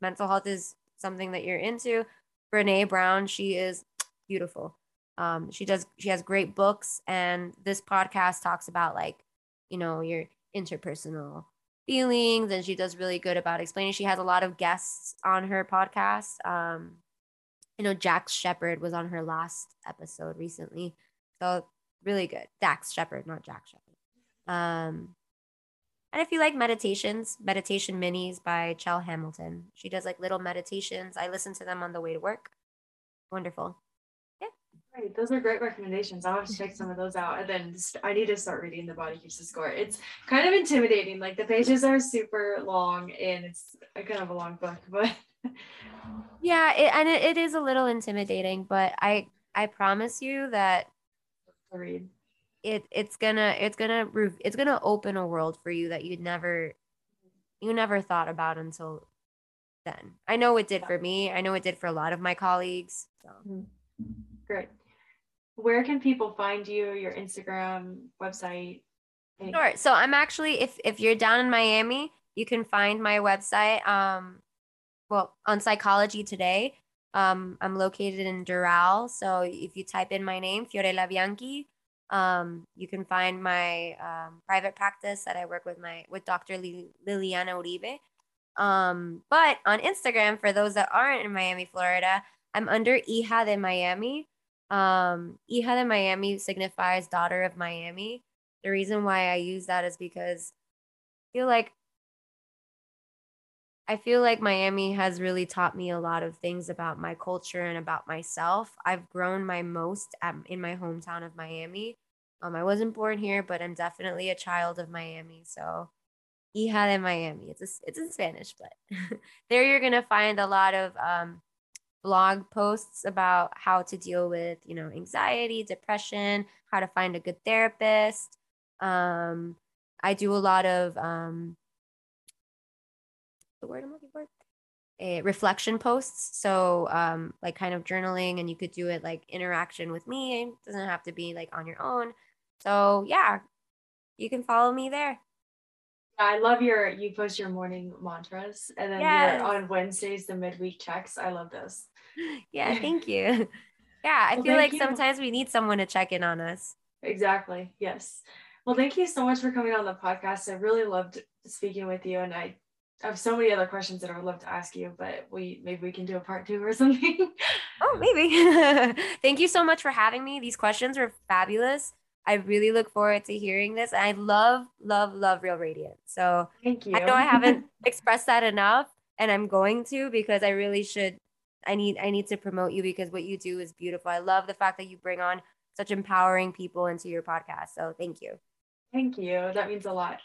mental health is something that you're into. Brene Brown, she is beautiful. Um, she does she has great books, and this podcast talks about like you know your interpersonal feelings, and she does really good about explaining. She has a lot of guests on her podcast. Um, I know Jax Shepard was on her last episode recently. So really good. Dax Shepard, not Jack Shepard. Um, and if you like meditations, meditation minis by Chel Hamilton. She does like little meditations. I listen to them on the way to work. Wonderful. Right. Those are great recommendations. I'll have to check some of those out. And then I need to start reading the Body Keeps the Score. It's kind of intimidating. Like the pages are super long and it's a kind of a long book, but yeah it, and it, it is a little intimidating but i i promise you that read it it's gonna it's gonna it's gonna open a world for you that you'd never you never thought about until then i know it did for me i know it did for a lot of my colleagues so mm-hmm. great where can people find you your instagram website sure so i'm actually if if you're down in miami you can find my website um well on Psychology Today. Um, I'm located in Doral, so if you type in my name, Fiorella Bianchi, um, you can find my um, private practice that I work with my with Dr. Liliana Uribe. Um, but on Instagram, for those that aren't in Miami, Florida, I'm under Hija de Miami. Um, Hija de Miami signifies daughter of Miami. The reason why I use that is because I feel like I feel like Miami has really taught me a lot of things about my culture and about myself. I've grown my most at, in my hometown of Miami. Um, I wasn't born here, but I'm definitely a child of Miami. So, hija de Miami. It's a, it's in Spanish, but there you're gonna find a lot of um, blog posts about how to deal with you know anxiety, depression, how to find a good therapist. Um, I do a lot of um, the word I'm looking for? A reflection posts. So, um, like kind of journaling, and you could do it like interaction with me. It doesn't have to be like on your own. So, yeah, you can follow me there. I love your you post your morning mantras and then yes. on Wednesdays the midweek checks. I love those. Yeah, thank you. Yeah, I well, feel like you. sometimes we need someone to check in on us. Exactly. Yes. Well, thank you so much for coming on the podcast. I really loved speaking with you and I I have so many other questions that I would love to ask you, but we maybe we can do a part two or something. oh, maybe. Thank you so much for having me. These questions were fabulous. I really look forward to hearing this. I love, love, love Real Radiant. So thank you. I know I haven't expressed that enough, and I'm going to because I really should. I need I need to promote you because what you do is beautiful. I love the fact that you bring on such empowering people into your podcast. So thank you. Thank you. That means a lot.